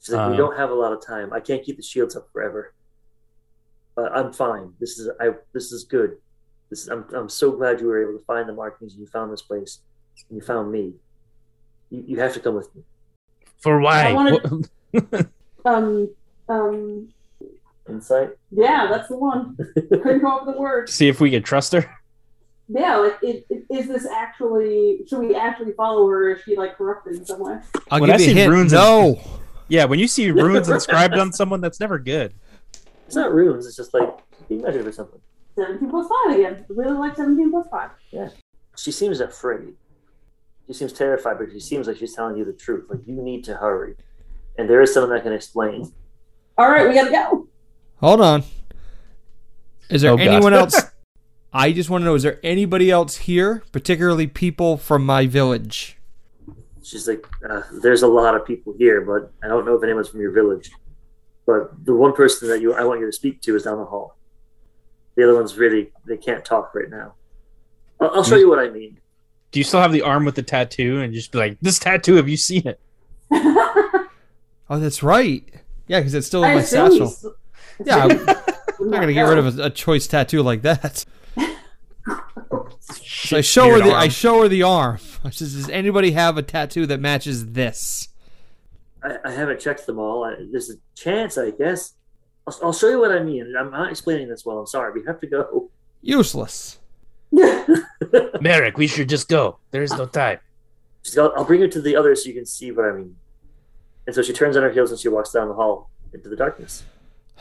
She's like, we Uh. don't have a lot of time. I can't keep the shields up forever. But I'm fine. This is I. This is good. This is, I'm. I'm so glad you were able to find the markings and you found this place and you found me. You, you have to come with me. For why? I wanted- Um, um, Insight. yeah, that's the one. Couldn't come up with the word. See if we can trust her. Yeah, like, it, it, is this actually, should we actually follow her or is she, like, corrupted in some way? I'll When give I you a hint. runes no. Yeah, when you see runes inscribed on someone, that's never good. It's not runes. It's just like being measured or something. 17 plus 5 again. I really like 17 plus 5. Yeah. She seems afraid. She seems terrified, but she seems like she's telling you the truth. Like you need to hurry. And there is someone that can explain. All right, we gotta go. Hold on. Is there Oh, anyone else? I just want to know is there anybody else here, particularly people from my village? She's like, uh, "There's a lot of people here, but I don't know if anyone's from your village. But the one person that you I want you to speak to is down the hall. The other ones really they can't talk right now. I'll, I'll show you what I mean. Do you still have the arm with the tattoo and just be like, this tattoo, have you seen it? Oh, that's right. Yeah, because it's still in I my satchel. he's- Yeah, I'm I'm not gonna get rid of a, a choice tattoo like that. So I show her Weird the I arm. show her the arm. I says, "Does anybody have a tattoo that matches this?" I, I haven't checked them all. I, there's a chance, I guess. I'll, I'll show you what I mean. I'm not explaining this well. I'm sorry. We have to go. Useless. Merrick, we should just go. There is no time. She's got, I'll bring her to the other so you can see what I mean. And so she turns on her heels and she walks down the hall into the darkness.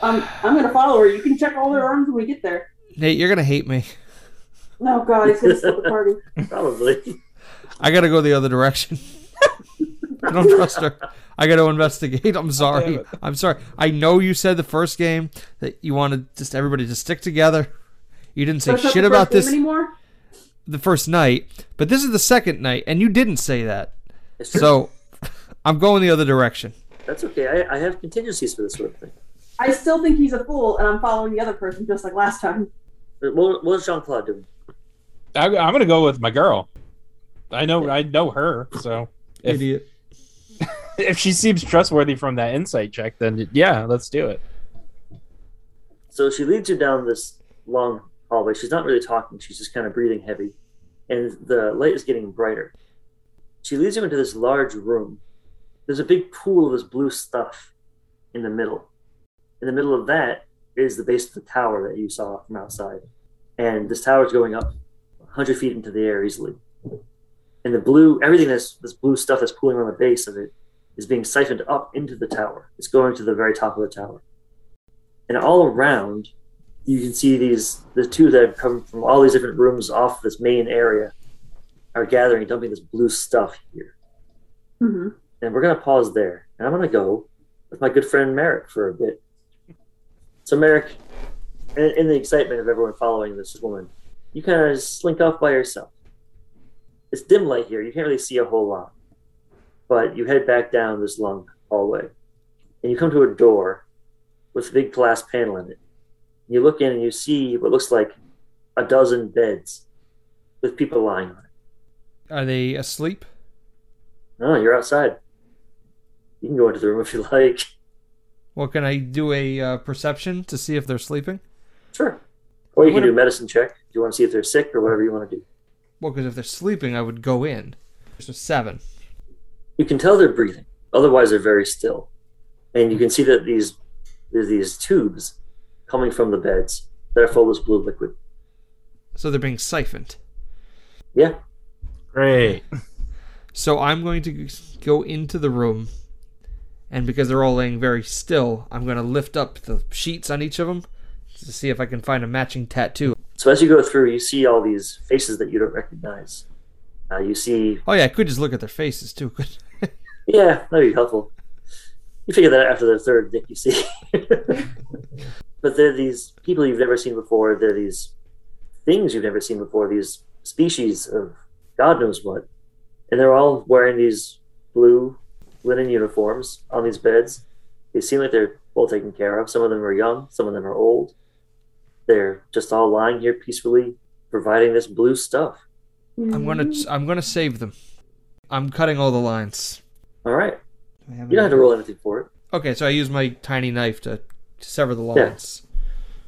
Um, I'm gonna follow her. You can check all their arms when we get there. Nate, you're gonna hate me. Oh god, he's gonna split the party. Probably. I gotta go the other direction. I don't trust her. I gotta investigate. I'm sorry. I'm sorry. I know you said the first game that you wanted just everybody to stick together. You didn't say So shit the about this anymore. the first night, but this is the second night, and you didn't say that. So I'm going the other direction. That's okay. I, I have contingencies for this sort of thing. I still think he's a fool, and I'm following the other person just like last time. What, what is Jean Claude doing? I, I'm gonna go with my girl. I know I know her, so if, Idiot. if she seems trustworthy from that insight check, then yeah, let's do it. So she leads you down this long hallway. She's not really talking. She's just kind of breathing heavy. And the light is getting brighter. She leads him into this large room. There's a big pool of this blue stuff in the middle. In the middle of that is the base of the tower that you saw from outside. And this tower is going up 100 feet into the air easily. And the blue, everything that's this blue stuff that's pooling on the base of it is being siphoned up into the tower. It's going to the very top of the tower. And all around you can see these the two that have come from all these different rooms off this main area are gathering, dumping this blue stuff here. hmm And we're gonna pause there, and I'm gonna go with my good friend Merrick for a bit. So Merrick, in, in the excitement of everyone following this woman, you kind of slink off by yourself. It's dim light here; you can't really see a whole lot. But you head back down this long hallway, and you come to a door with a big glass panel in it. You look in and you see what looks like a dozen beds with people lying on it. Are they asleep? No, you're outside. You can go into the room if you like. Well, can I do a uh, perception to see if they're sleeping? Sure. Or you What can do a medicine check Do you want to see if they're sick or whatever you want to do. Well, because if they're sleeping, I would go in. So seven. You can tell they're breathing. Otherwise, they're very still. And you can see that these there's these tubes coming from the beds Therefore, are full this blue liquid. So they're being siphoned. Yeah. Great. So I'm going to go into the room, and because they're all laying very still, I'm going to lift up the sheets on each of them to see if I can find a matching tattoo. So as you go through, you see all these faces that you don't recognize. Uh, you see, Oh yeah, I could just look at their faces too. Could yeah, that'd be helpful. You figure that out after the third dick you see. but they're these people you've never seen before. They're these things you've never seen before. These species of God knows what, and they're all wearing these blue linen uniforms on these beds. They seem like they're well taken care of. Some of them are young. Some of them are old. They're just all lying here peacefully, providing this blue stuff. I'm gonna mm-hmm. I'm gonna save them. I'm cutting all the lines. All right, Do I have you don't have to roll anything for it. Okay, so I use my tiny knife to, to sever the lines.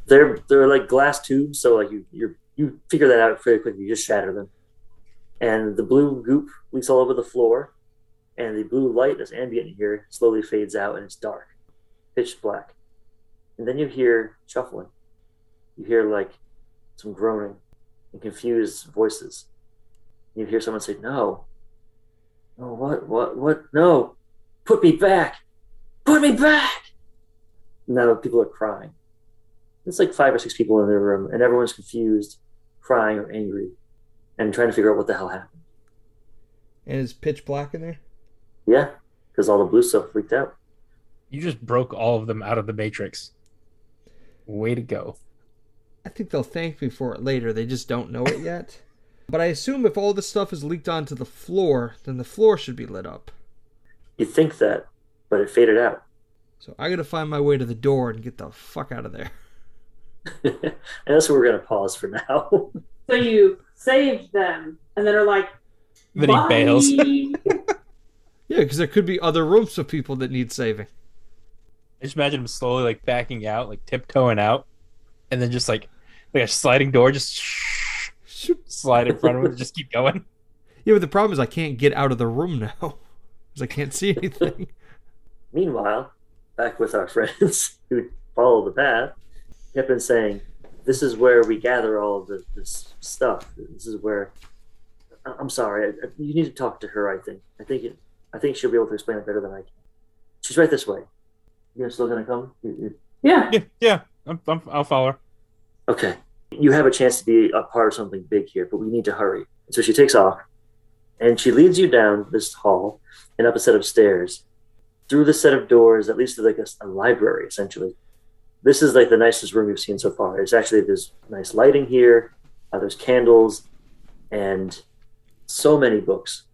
they're they're like glass tubes, so like you you you figure that out pretty quickly. You just shatter them, and the blue goop leaks all over the floor, and the blue light that's ambient in here slowly fades out, and it's dark, pitch black, and then you hear shuffling. You hear like some groaning and confused voices. You hear someone say, "No, no, what, what, what? No, put me back, put me back." Now people are crying. It's like five or six people in the room, and everyone's confused, crying or angry, and trying to figure out what the hell happened. And is pitch black in there? Yeah, because all the blue stuff freaked out. You just broke all of them out of the matrix. Way to go. I think they'll thank me for it later. They just don't know it yet. But I assume if all this stuff is leaked onto the floor, then the floor should be lit up. You'd think that, but it faded out. So I gotta find my way to the door and get the fuck out of there. and that's where we're going to pause for now. So you saved them, and then are like, Then he bails. Yeah, because there could be other rooms of people that need saving. I just imagine him slowly like backing out, like tiptoeing out, and then just like like a sliding door, just slide in front of him and just keep going. Yeah, but the problem is I can't get out of the room now because I can't see anything. Meanwhile, back with our friends who follow the path, kept on saying, "This is where we gather all of the, this stuff. This is where." I- I'm sorry. I- I- You need to talk to her. I think. I think. It, I think she'll be able to explain it better than I can. She's right this way. You're still gonna come? You- you- Yeah. Yeah, yeah, I'm, I'm, I'll follow her. Okay. You have a chance to be a part of something big here, but we need to hurry. So she takes off, and she leads you down this hall and up a set of stairs, through the set of doors that leads to like a, a library, essentially. This is like the nicest room we've seen so far. It's actually there's nice lighting here. Uh, there's candles, and so many books.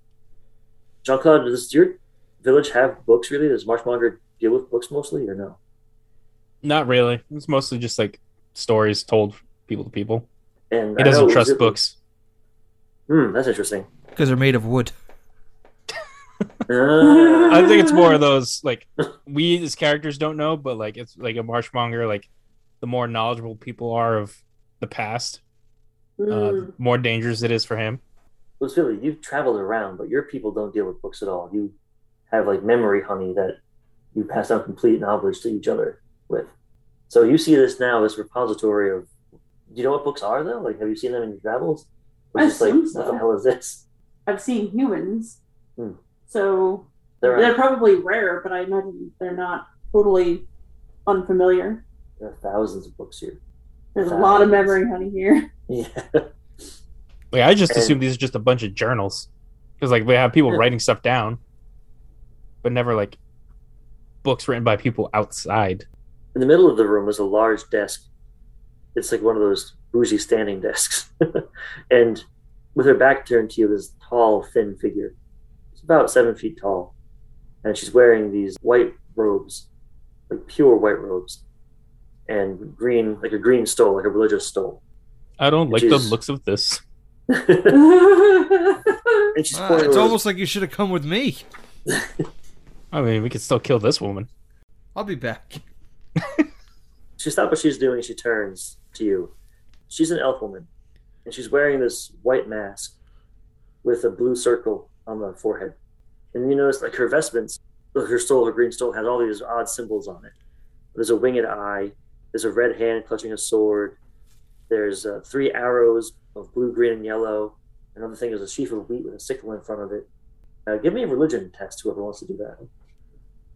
Jean Claude, does your village have books? Really? Does Marshmonger deal with books mostly, or no? Not really. It's mostly just like stories told people to people. And He doesn't know trust Zip- books. Hmm, that's interesting. Because they're made of wood. I think it's more of those like we as characters don't know, but like it's like a marshmonger. Like the more knowledgeable people are of the past, uh, the more dangerous it is for him. Well, Philly, you've traveled around, but your people don't deal with books at all. You have like memory honey that you pass down complete knowledge to each other with. So you see this now, this repository of. Do you know what books are though? Like, have you seen them in your travels? Or I just like, assume what the hell is this? I've seen humans, Hmm. So they're are, probably rare, but I imagine they're not totally unfamiliar. there are thousands of books here. There's a lot of memory honey here. Yeah. Like I just And- assumed these are just a bunch of journals because like we have people writing stuff down, but never like books written by people outside. In the middle of the room was a large desk. It's like one of those bougie standing desks. and with her back turned to you, this tall, thin figure. It's about seven feet tall. And she's wearing these white robes, like pure white robes, and green, like a green stole, like a religious stole. I don't like the looks of this. and she's Ah, pointing it's over- almost like you should have come with me. I mean, we could still kill this woman. I'll be back. She stops what she's doing. She turns to you. She's an elf woman, and she's wearing this white mask with a blue circle on the forehead. And you notice, like her vestments, her stole, her green stole, has all these odd symbols on it. There's a winged eye. There's a red hand clutching a sword. There's uh, three arrows of blue, green, and yellow. Another thing is a sheaf of wheat with a sickle in front of it. Uh, give me a religion test, whoever wants to do that.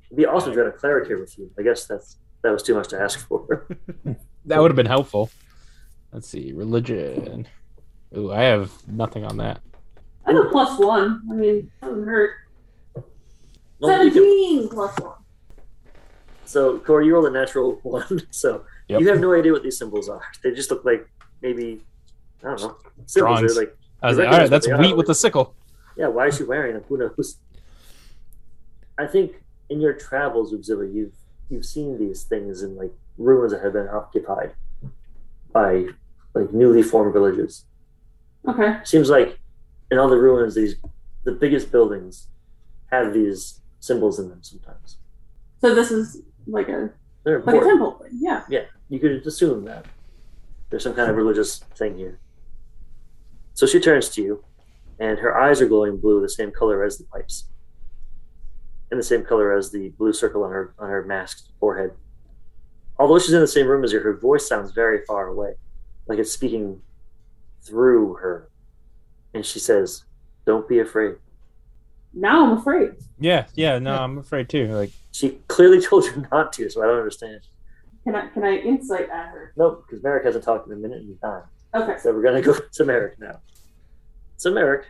It'd be awesome to have a cleric here with you. I guess that's that was too much to ask for. That would have been helpful. Let's see, religion. Ooh, I have nothing on that. I have a plus one. I mean, doesn't hurt. Well, you can- Seventeen plus one. So, Corey, you rolled a natural one, so Yep. you have no idea what these symbols are. They just look like maybe I don't know symbols. Drawings. They're like, I was like, all right, that's wheat are. with a sickle. yeah, why is she wearing them? Who knows? I think in your travels, Uzvili, you've you've seen these things in like ruins that have been occupied by like newly formed villages. Okay. Seems like in all the ruins, these the biggest buildings have these symbols in them. Sometimes So this is like a like a temple thing. Yeah. Yeah, you could assume that there's some kind of religious thing here. So she turns to you, and her eyes are glowing blue, the same color as the pipes, and the same color as the blue circle on her on her masked forehead. Although she's in the same room as you, her voice sounds very far away, like it's speaking through her. And she says, "Don't be afraid." Now I'm afraid. Yeah, yeah, no, I'm afraid too. Like, She clearly told you not to, so I don't understand. Can I can I insight at her? Nope, because Merrick hasn't talked in a minute and time. Okay. So we're gonna go to Merrick now. So Merrick,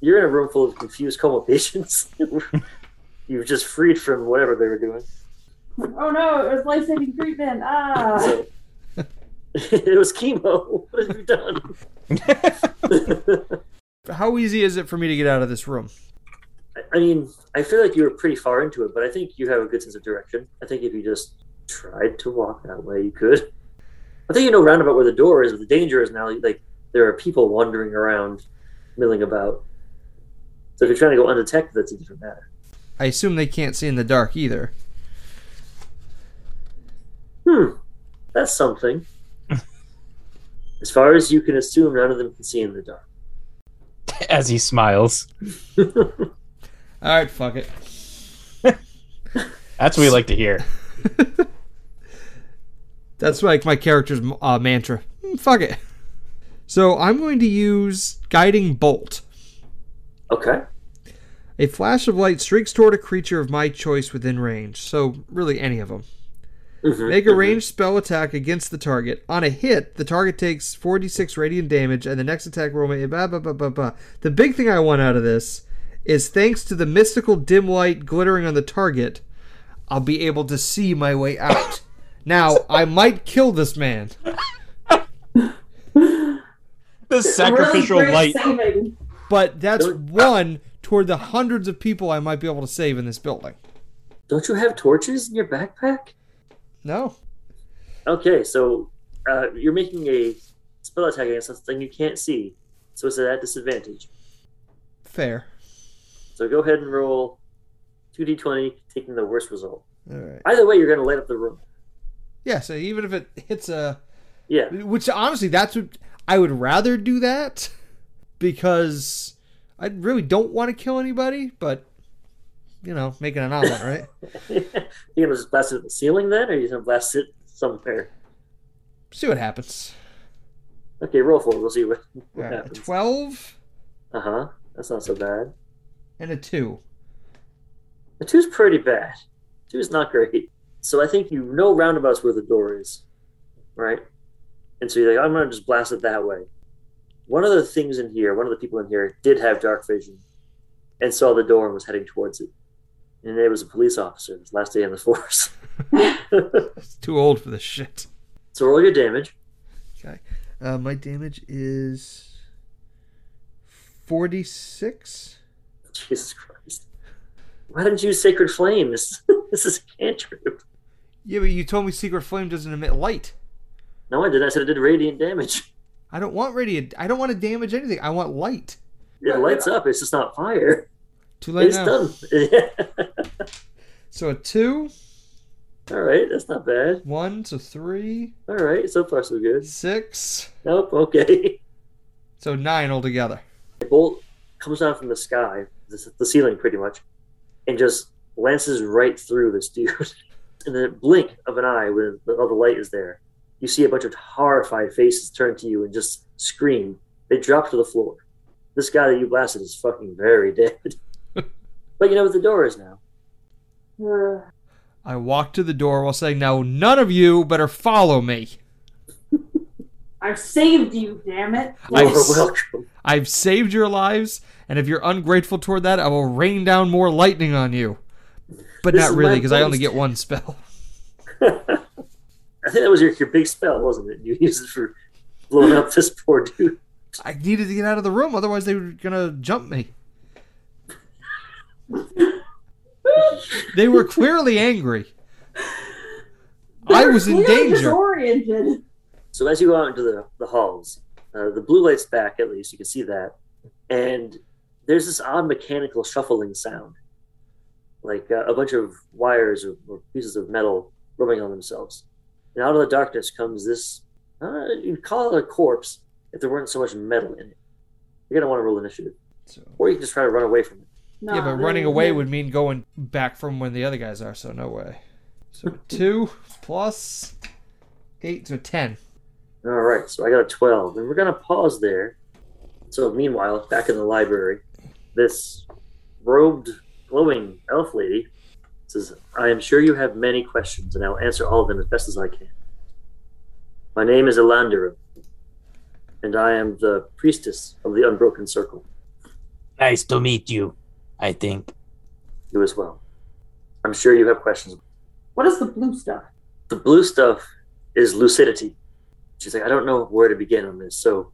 you're in a room full of confused coma patients. You've just freed from whatever they were doing. Oh no, it was life saving treatment. Ah. So it was chemo. What have you done? How easy is it for me to get out of this room? I mean, I feel like you were pretty far into it, but I think you have a good sense of direction. I think if you just tried to walk that way, you could. I think you know roundabout where the door is, but the danger is now like there are people wandering around, milling about. So if you're trying to go undetected, that's a different matter. I assume they can't see in the dark either. Hmm, that's something. as far as you can assume, none of them can see in the dark. as he smiles. All right, fuck it. That's what we like to hear. That's like my character's uh, mantra. Mm, fuck it. So I'm going to use Guiding Bolt. Okay. A flash of light streaks toward a creature of my choice within range. So really any of them. Mhm, Make a mhm. ranged spell attack against the target. On a hit, the target takes 46 radiant damage, and the next attack roll may. Blah, blah, blah, blah, blah. The big thing I want out of this is thanks to the mystical dim light glittering on the target, I'll be able to see my way out. now, I might kill this man, The sacrificial really light. saving. but that's one toward the hundreds of people I might be able to save in this building. Don't you have torches in your backpack? No. Okay, so uh, you're making a spell attack against something you can't see, so it's at a disadvantage. Fair. So go ahead and roll 2d20, taking the worst result. All right. Either way, you're going to light up the room. Yeah, so even if it hits a. Yeah. Which honestly, that's what I would rather do that because I really don't want to kill anybody, but you know, making an omelet, right? you're going to just blast it at the ceiling then, or are you to blast it somewhere? See what happens. Okay, roll for it. We'll see what, what right, a happens. twelve Uh huh. That's not so bad. and a two. The two's pretty bad. Two is not great. So I think you know roundabouts where the door is, right? And so you're like, I'm gonna just blast it that way. One of the things in here, one of the people in here did have dark vision and saw the door and was heading towards it. And it was a police officer, his last day in the force. It's too old for this shit. so roll your damage. Okay. Uh, my damage is 46. Jesus Christ. Why didn't you use Sacred Flame? This, this is a cantrip. Yeah, but you told me Sacred Flame doesn't emit light. No, I didn't. I said it did radiant damage. I don't want radiant. I don't want to damage anything. I want light. It lights up. It's just not fire. Too late It's now. done. So a two, All right, that's not bad. one, to three, All right, so far so good. six, Nope. Okay. so nine altogether. A bolt comes down from the sky, the, the ceiling pretty much, and just lances right through this dude. In the blink of an eye, when all the light is there, you see a bunch of horrified faces turn to you and just scream. They drop to the floor. This guy that you blasted is fucking very dead. But you know what the door is now. Uh, I walk to the door while saying, "Now none of you better follow me. I've saved you, damn it. I- You're welcome. I've saved your lives, and if you're ungrateful toward that, I will rain down more lightning on you." But This not really, because I only get one spell. I think that was your, your big spell, wasn't it? You used it for blowing up this poor dude. I needed to get out of the room, otherwise they were gonna jump me. They were clearly angry. I They're was in danger. Disoriented. So as you go out into the, the halls, uh, the blue light's back at least, you can see that. And there's this odd mechanical shuffling sound. Like uh, a bunch of wires or, or pieces of metal rubbing on themselves. And out of the darkness comes this, uh, you'd call it a corpse if there weren't so much metal in it. You're going to want to roll initiative. So- Or you can just try to run away from it. No, yeah, but they- running away they- would mean going back from when the other guys are, so no way. So two plus eight, so ten. All right, so I got a 12, and we're going to pause there. So, meanwhile, back in the library, this robed, glowing elf lady says, I am sure you have many questions, and I'll answer all of them as best as I can. My name is Elandera, and I am the priestess of the Unbroken Circle. Nice to meet you, I think. You as well. I'm sure you have questions. What is the blue stuff? The blue stuff is lucidity. She's like, I don't know where to begin on this, so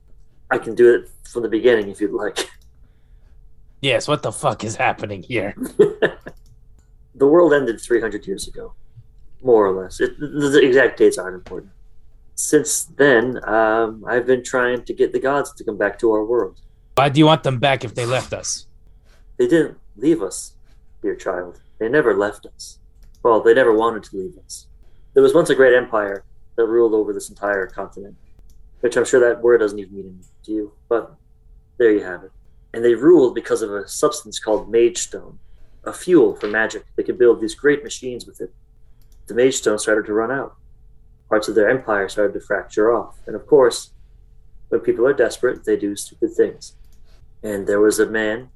I can do it from the beginning if you'd like. Yes, what the fuck is happening here? the world ended 300 years ago, more or less. It, the exact dates aren't important. Since then, um, I've been trying to get the gods to come back to our world. Why do you want them back if they left us? They didn't leave us, dear child. They never left us. Well, they never wanted to leave us. There was once a great empire that ruled over this entire continent, which I'm sure that word doesn't even mean anything to you, but there you have it. And they ruled because of a substance called Mage Stone, a fuel for magic. They could build these great machines with it. The Mage Stone started to run out. Parts of their empire started to fracture off. And of course, when people are desperate, they do stupid things. And there was a man,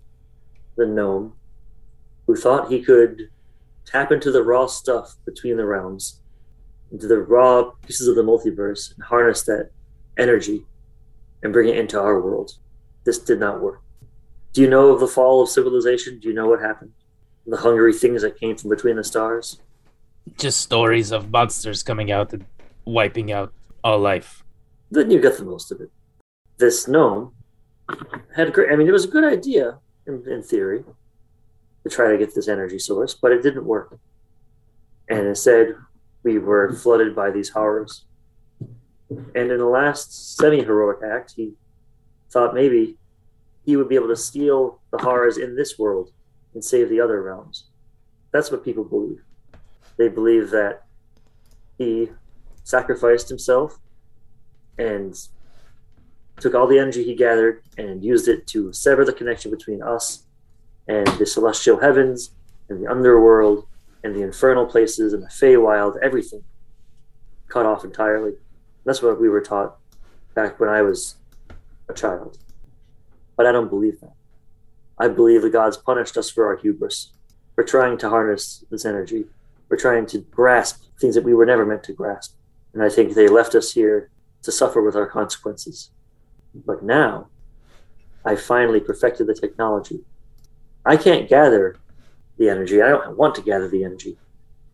the gnome, who thought he could tap into the raw stuff between the realms, into the raw pieces of the multiverse, and harness that energy and bring it into our world. This did not work. Do you know of the fall of civilization? Do you know what happened? The hungry things that came from between the stars? Just stories of monsters coming out and wiping out all life. Then you get the most of it. This gnome had great, I mean, it was a good idea in, in theory to try to get this energy source, but it didn't work. And instead, we were flooded by these horrors. And in the last semi heroic act, he thought maybe he would be able to steal the horrors in this world and save the other realms. That's what people believe. They believe that he sacrificed himself and took all the energy he gathered and used it to sever the connection between us and the celestial heavens and the underworld and the infernal places and the Feywild, everything cut off entirely. That's what we were taught back when I was a child. But I don't believe that. I believe the gods punished us for our hubris. We're trying to harness this energy. We're trying to grasp things that we were never meant to grasp. And I think they left us here to to suffer with our consequences. But now, I finally perfected the technology. I can't gather the energy. I don't want to gather the energy.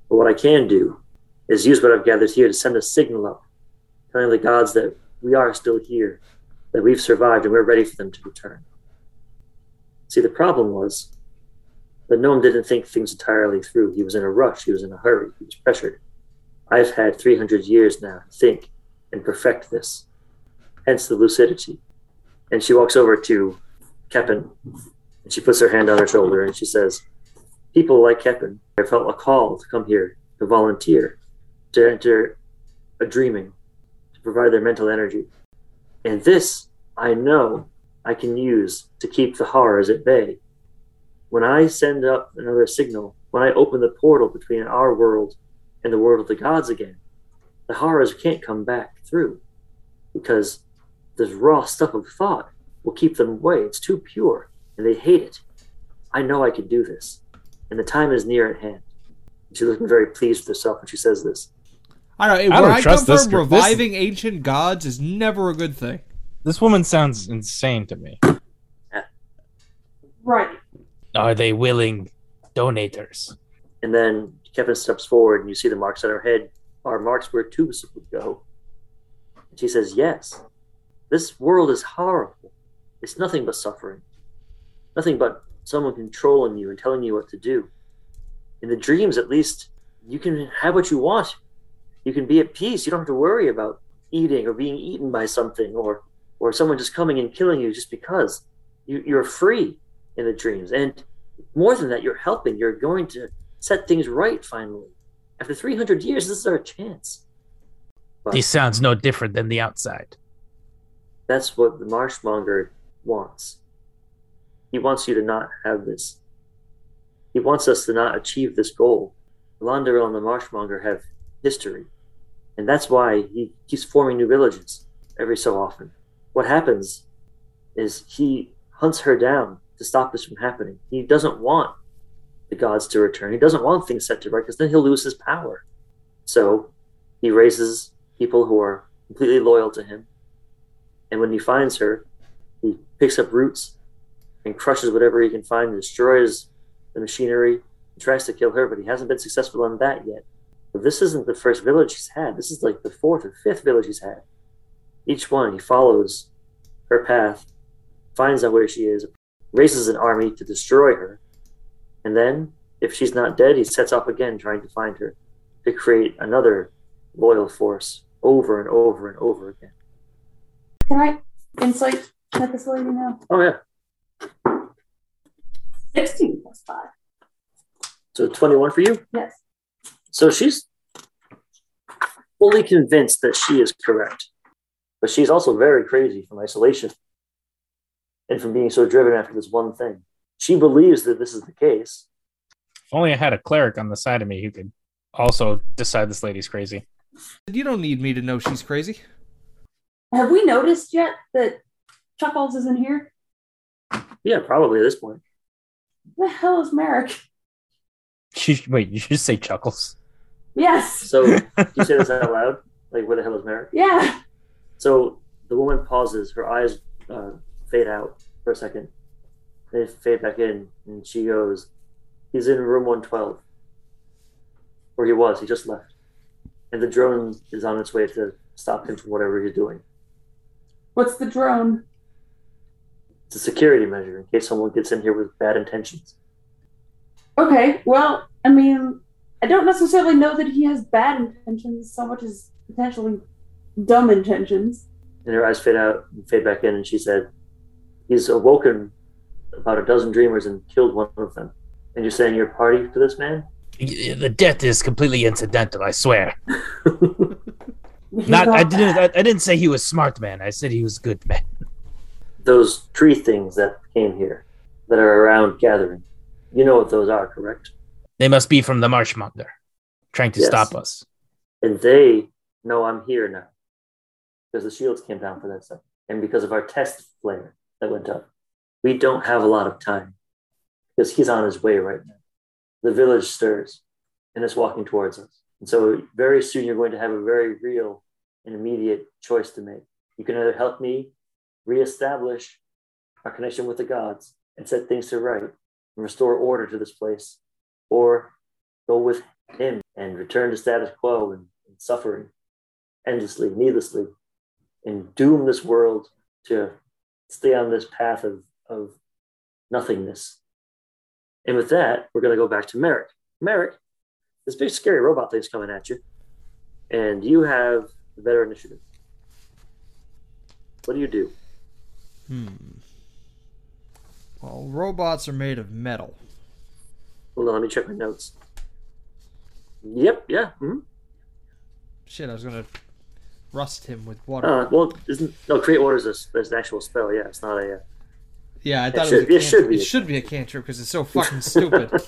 But what I can do is use what I've gathered here to send a signal up, telling the gods that we are still here, that we've survived, and we're ready for them to return. See, the problem was the gnome didn't think things entirely through. He was in a rush, he was in a hurry, he was pressured. I've had 300 years now to think and perfect this, hence the lucidity. And she walks over to Kepin and she puts her hand on her shoulder and she says, People like Kepin have felt a call to come here to volunteer, to enter a dreaming, to provide their mental energy. And this, I know, I can use to keep the horrors at bay. When I send up another signal, when I open the portal between our world and the world of the gods again, the horrors can't come back through because this raw stuff of thought will keep them away. It's too pure and they hate it. I know I can do this, and the time is near at hand. She's looking very pleased with herself when she says this. I don't. I don't I, trust this from, girl. This- reviving ancient gods is never a good thing. This woman sounds insane to me. Right. Are they willing donators? And then Kevin steps forward, and you see the marks on her head are marks where tubes would go. And she says, Yes, this world is horrible. It's nothing but suffering, nothing but someone controlling you and telling you what to do. In the dreams, at least, you can have what you want. You can be at peace. You don't have to worry about eating or being eaten by something or, or someone just coming and killing you just because. You, you're free in the dreams. And more than that, you're helping. You're going to set things right finally. After 300 years, this is our chance. But This sounds no different than the outside. That's what the marshmonger wants. He wants you to not have this. He wants us to not achieve this goal. Londeril and the marshmonger have history. And that's why he keeps forming new villages every so often. What happens is he hunts her down to stop this from happening. He doesn't want the gods to return. He doesn't want things set to right because then he'll lose his power. So he raises people who are completely loyal to him. And when he finds her, he picks up roots and crushes whatever he can find, and destroys the machinery, and tries to kill her, but he hasn't been successful on that yet. But this isn't the first village he's had. This is like the fourth or fifth village he's had. Each one, he follows her path, finds out where she is, raises an army to destroy her, and then, if she's not dead, he sets off again trying to find her to create another loyal force over and over and over again. Can I insight check this lady now? Oh, yeah. 16 plus 5. So 21 for you? Yes. So she's fully convinced that she is correct. But she's also very crazy from isolation and from being so driven after this one thing. She believes that this is the case. If only I had a cleric on the side of me who could also decide this lady's crazy. You don't need me to know she's crazy. Have we noticed yet that Chuckles isn't here? Yeah, probably at this point. The hell is Merrick? She, wait, you should say chuckles. Yes. So you say this out loud? Like, where the hell is Merrick? Yeah. So the woman pauses, her eyes uh, fade out for a second. They fade back in, and she goes, He's in room 112. Or he was, he just left. And the drone is on its way to stop him from whatever he's doing. What's the drone? It's a security measure in case someone gets in here with bad intentions. Okay, well, I mean, I don't necessarily know that he has bad intentions so much as potentially dumb intentions. And her eyes fade out and fade back in, and she said, He's awoken about a dozen dreamers and killed one of them. And you're saying you're party to this man? The death is completely incidental. I swear. He Not. I didn't. I, I didn't say he was smart man. I said he was good man. those tree things that came here that are around gathering. You know what those are, correct? They must be from the marshmonger, trying to Yes. stop us. And they know I'm here now because the shields came down for that stuff, and because of our test flare that went up. We don't have a lot of time because he's on his way right now. The village stirs and is walking towards us, and so very soon you're going to have a very real an immediate choice to make. You can either help me reestablish our connection with the gods and set things to right and restore order to this place, or go with him and return to status quo and, and suffering endlessly, needlessly, and doom this world to stay on this path of, of nothingness. And with that, we're going to go back to Merrick. Merrick, this big scary robot thing's coming at you, and you have the better initiative. What do you do? Hmm. Well, robots are made of metal. Hold on, let me check my notes. Yep, yeah. mhm. Shit, I was gonna rust him with water. Uh, well, isn't no create water is there's an actual spell? Yeah, it's not a. Uh, yeah, I thought it, should- was a it should be. It should be a cantrip because it's so fucking stupid.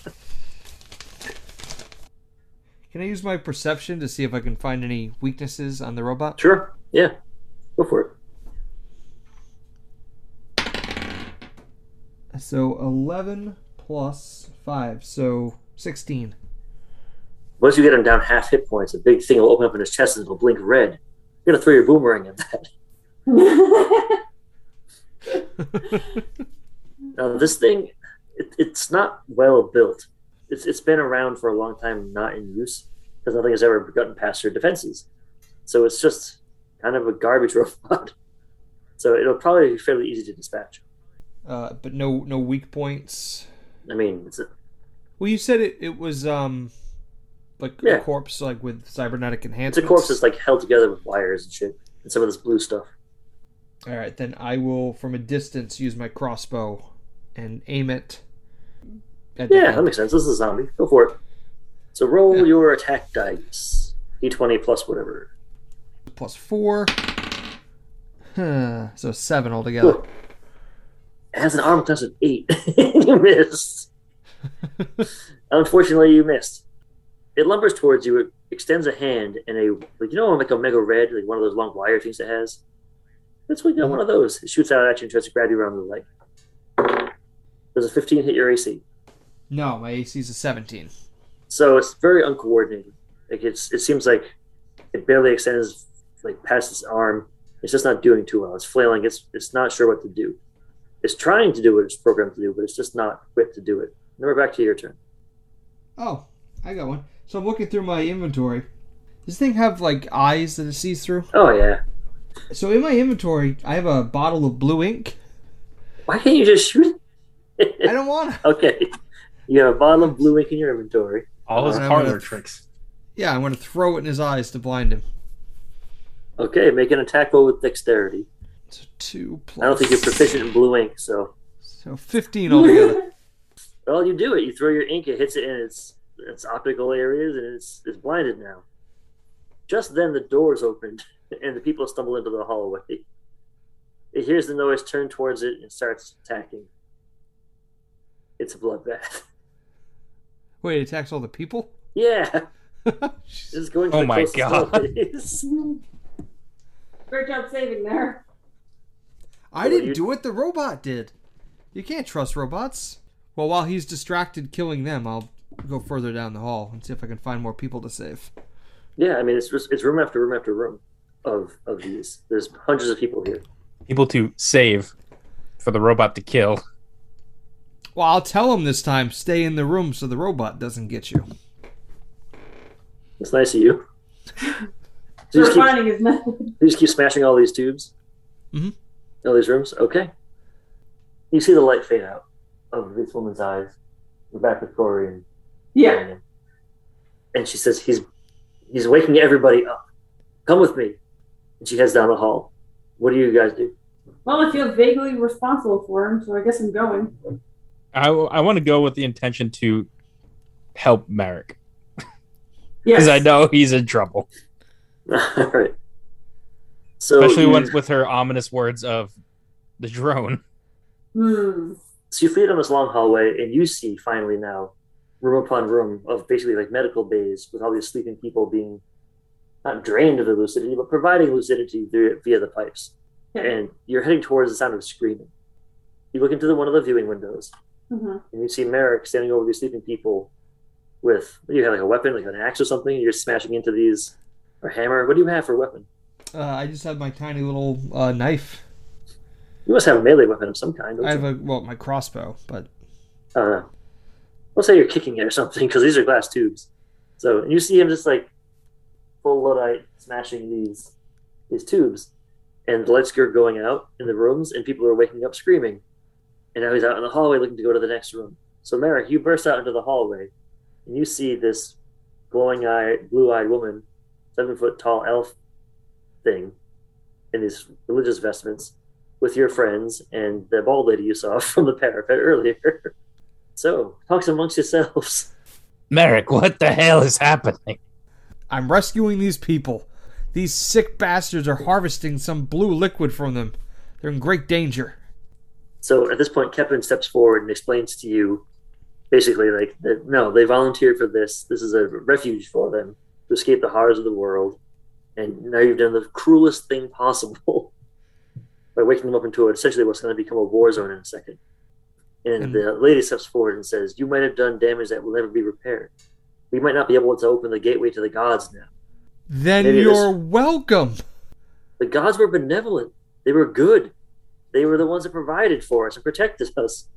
Can I use my perception to see if I can find any weaknesses on the robot? Sure. Yeah. Go for it. So eleven plus five, so sixteen. Once you get him down half hit points, a big thing will open up in his chest and it'll blink red. You're gonna throw your boomerang at that. Now this thing, it, it's not well built. It's it's been around for a long time, not in use, because nothing has ever gotten past your defenses. So it's just kind of a garbage robot. So it'll probably be fairly easy to dispatch. Uh, but no, no weak points. I mean, it's a, Well, you said it, it was um, like Yeah. a corpse, like with cybernetic enhancements. it's a corpse that's like held together with wires and shit, and some of this blue stuff. All right, then I will, from a distance, use my crossbow and aim it. Yeah, that makes sense. This is a zombie. Go for it. So roll your attack dice. D20 plus whatever. plus four. Huh, so seven altogether. Cool. It has an arm class of eight. you missed. Unfortunately, you missed. It lumbers towards you. It extends a hand, and a like you know like a mega red, like one of those long wire things it has. That's what you got one of those. It shoots out at you and tries to grab you around the leg. Does a 15 hit your AC? No, my AC is a seventeen. So it's very uncoordinated. Like it's it seems like it barely extends like past its arm. It's just not doing too well. It's flailing. It's it's not sure what to do. It's trying to do what it's programmed to do, but it's just not equipped to do it. Then we're back to your turn. Oh, I got one. So I'm looking through my inventory. Does this thing have like eyes that it sees through? Oh yeah. So in my inventory, I have a bottle of blue ink. Why can't you just shoot? I don't want to. Okay. You have a bottle of blue ink in your inventory. All his And parlor gonna- tricks. Yeah, I'm going to throw it in his eyes to blind him. Okay, make an attack roll with dexterity. So two plus. I don't think you're proficient in blue ink, so So 15 altogether. well you do it. You throw your ink, it hits it in its its optical areas and it's it's blinded now. Just then the doors opened and the people stumble into the hallway. It hears the noise, turn towards it, and starts attacking. It's a bloodbath. Wait, it attacks all the people? Yeah, this going to Oh the my God. Great job saving there. I didn't do it, the robot did. You can't trust robots. Well, while he's distracted killing them, I'll go further down the hall and see if I can find more people to save. Yeah, I mean it's just it's room after room after room of of these. There's hundreds of people here. People to save for the robot to kill. Well, I'll tell him this time stay in the room so the robot doesn't get you. It's nice of you. So you just keep, his you just keep smashing all these tubes. Mhm. All these rooms. Okay. You see the light fade out of this woman's eyes. We're back with Cory and Yeah. and she says he's he's waking everybody up. Come with me. And she heads down the hall. What do you guys do? Well, I feel vaguely responsible for him, so I guess I'm going. I, I want to go with the intention to help Merrick Yes. because I know he's in trouble, all right. So especially you, once with her ominous words of the drone. Hmm. so you flee down this long hallway and you see finally now room upon room of basically like medical bays with all these sleeping people being not drained of their lucidity but providing lucidity through, via the pipes Okay. and you're heading towards the sound of screaming you look into the, one of the viewing windows Mhm. and you see Merrick standing over these sleeping people with what do you have like a weapon like an axe or something you're smashing into these or hammer what do you have for a weapon Uh, I just have my tiny little uh, knife. You must have a melee weapon of some kind. Don't I have you? a well, my crossbow, but I don't know. Let's say you're kicking it or something, because these are glass tubes. So and you see him just like full luddite smashing these these tubes, and the lights are going out in the rooms, and people are waking up screaming. And now he's out in the hallway looking to go to the next room. So Merrick, you burst out into the hallway, and you see this glowing eyed, blue eyed woman, seven foot tall elf thing, in these religious vestments, with your friends and the bald lady you saw from the parapet earlier. So, talk amongst yourselves. Merrick, what the hell is happening? I'm rescuing these people. These sick bastards are harvesting some blue liquid from them. They're in great danger. So at this point, Kevin steps forward and explains to you, basically, like, that no, they volunteered for this. This is a refuge for them to escape the horrors of the world. And now you've done the cruelest thing possible by waking them up into essentially what's going to become a war zone in a second. And And- the lady steps forward and says, You might have done damage that will never be repaired. We might not be able to open the gateway to the gods now. Then Maybe you're welcome. The gods were benevolent. They were good. They were the ones that provided for us and protected us.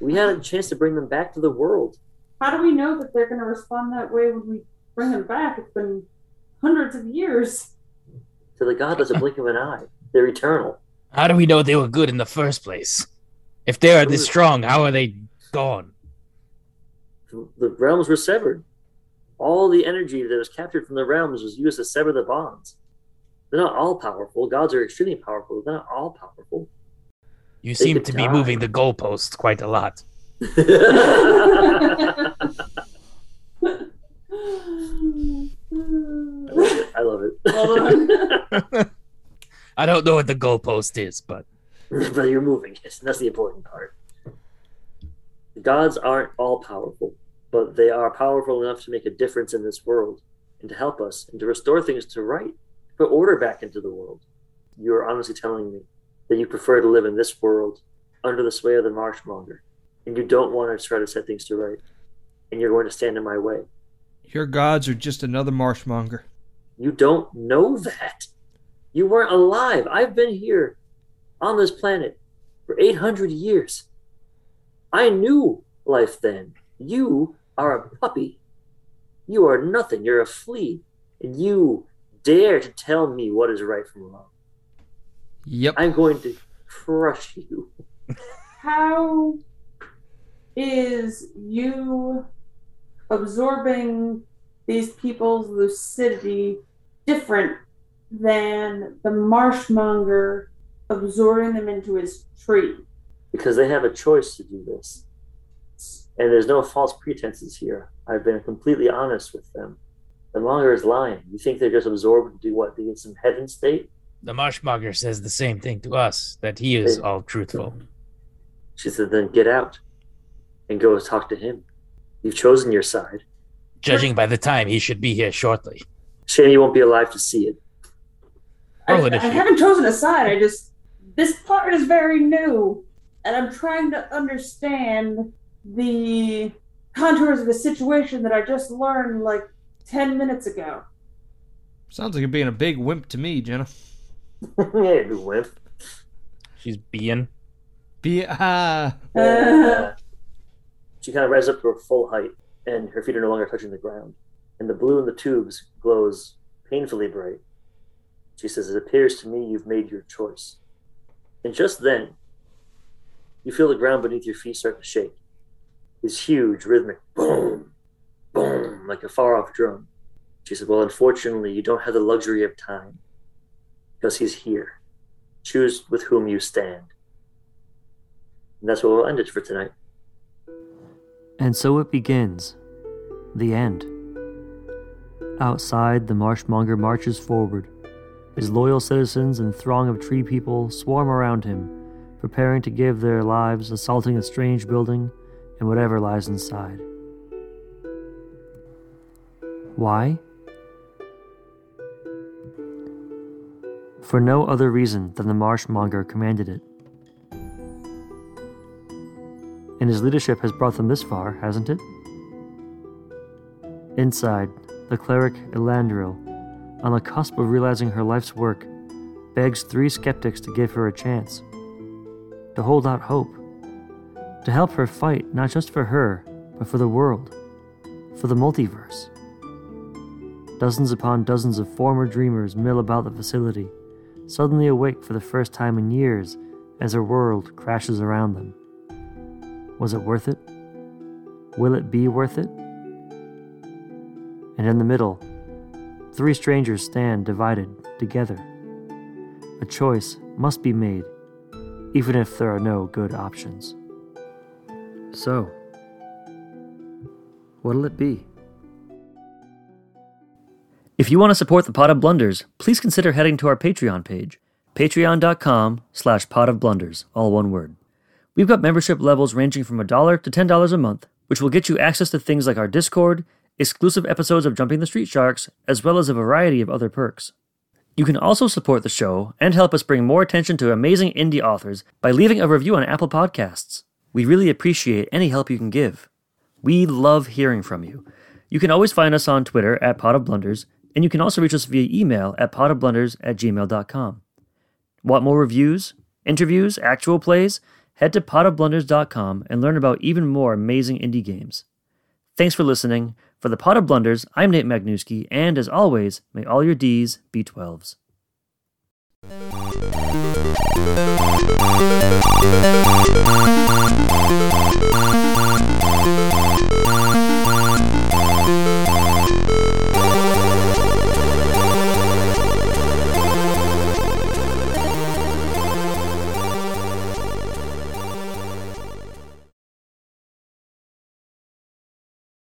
We had a chance to bring them back to the world. How do we know that they're going to respond that way when we bring them back? It's been hundreds of years. To the god, that's a blink of an eye. They're eternal. How do we know they were good in the first place? If they are this strong, how are they gone? The realms were severed. All the energy that was captured from the realms was used to sever the bonds. They're not all powerful. Gods are extremely powerful. They're not all powerful. You seem could to be moving the goalposts quite a lot. I love it. I love it. I don't know what the goalpost is, but but you're moving it. and That's the important part. Gods aren't all powerful, but they are powerful enough to make a difference in this world and to help us and to restore things to right, put order back into the world. You are honestly telling me that you prefer to live in this world under the sway of the marshmonger, and you don't want to try to set things to right, and you're going to stand in my way. Your gods are just another marshmonger. You don't know that. You weren't alive. I've been here on this planet for 800 years. I knew life then. You are a puppy. You are nothing. You're a flea. And you dare to tell me what is right from wrong. Yep. I'm going to crush you. How is you absorbing these people's lucidity different than the marshmonger absorbing them into his tree? because they have a choice to do this. And there's no false pretenses here. I've been completely honest with them. The monger is lying. You think they're just absorbed to do what? To get some heaven state? the Marshmonger says the same thing to us that he is all truthful. She said, then get out and go talk to him. You've chosen your side. Judging by the time, he should be here shortly. Shame you won't be alive to see it. I, I haven't chosen a side. I just this part is very new, and I'm trying to understand the contours of a situation that I just learned like ten minutes ago. Sounds like you're being a big wimp to me, Jenna. yeah, you wimp. She's being. Be ah. Uh, She kind of rises up to her full height, and her feet are no longer touching the ground. And the blue in the tubes glows painfully bright. She says, It appears to me you've made your choice. And just then, you feel the ground beneath your feet start to shake. This huge rhythmic boom, boom, like a far off drum. She said, Well, unfortunately, you don't have the luxury of time because he's here. Choose with whom you stand. And that's where we'll end it for tonight. And so it begins. The end. Outside, the marshmonger marches forward. His loyal citizens and throng of tree people swarm around him, preparing to give their lives assaulting a strange building and whatever lies inside. Why? For no other reason than the marshmonger commanded it. And his leadership has brought them this far, hasn't it? Inside, the cleric Elandril on the cusp of realizing her life's work, begs three skeptics to give her a chance, to hold out hope, to help her fight not just for her, but for the world, for the multiverse. Dozens upon dozens of former dreamers mill about the facility, suddenly awake for the first time in years as her world crashes around them. Was it worth it? Will it be worth it? And in the middle, three strangers stand divided together. A choice must be made, even if there are no good options. So, what'll it be? If you want to support the Pod of Blunders, please consider heading to our Patreon page, patreon.com slash pod of blunders, all one word. We've got membership levels ranging from $1 to $10 a month, which will get you access to things like our Discord, exclusive episodes of Jumping the Street Sharks, as well as a variety of other perks. You can also support the show and help us bring more attention to amazing indie authors by leaving a review on Apple Podcasts. We really appreciate any help you can give. We love hearing from you. You can always find us on Twitter at Pod of Blunders, and you can also reach us via email at podofblunders at gmail.com. Want more reviews, interviews, actual plays? Head to podofblunders.com and learn about even more amazing indie games. Thanks for listening. For the Pod of Blunders, I'm Nate Magnuski, and as always, may all your D's be 12s.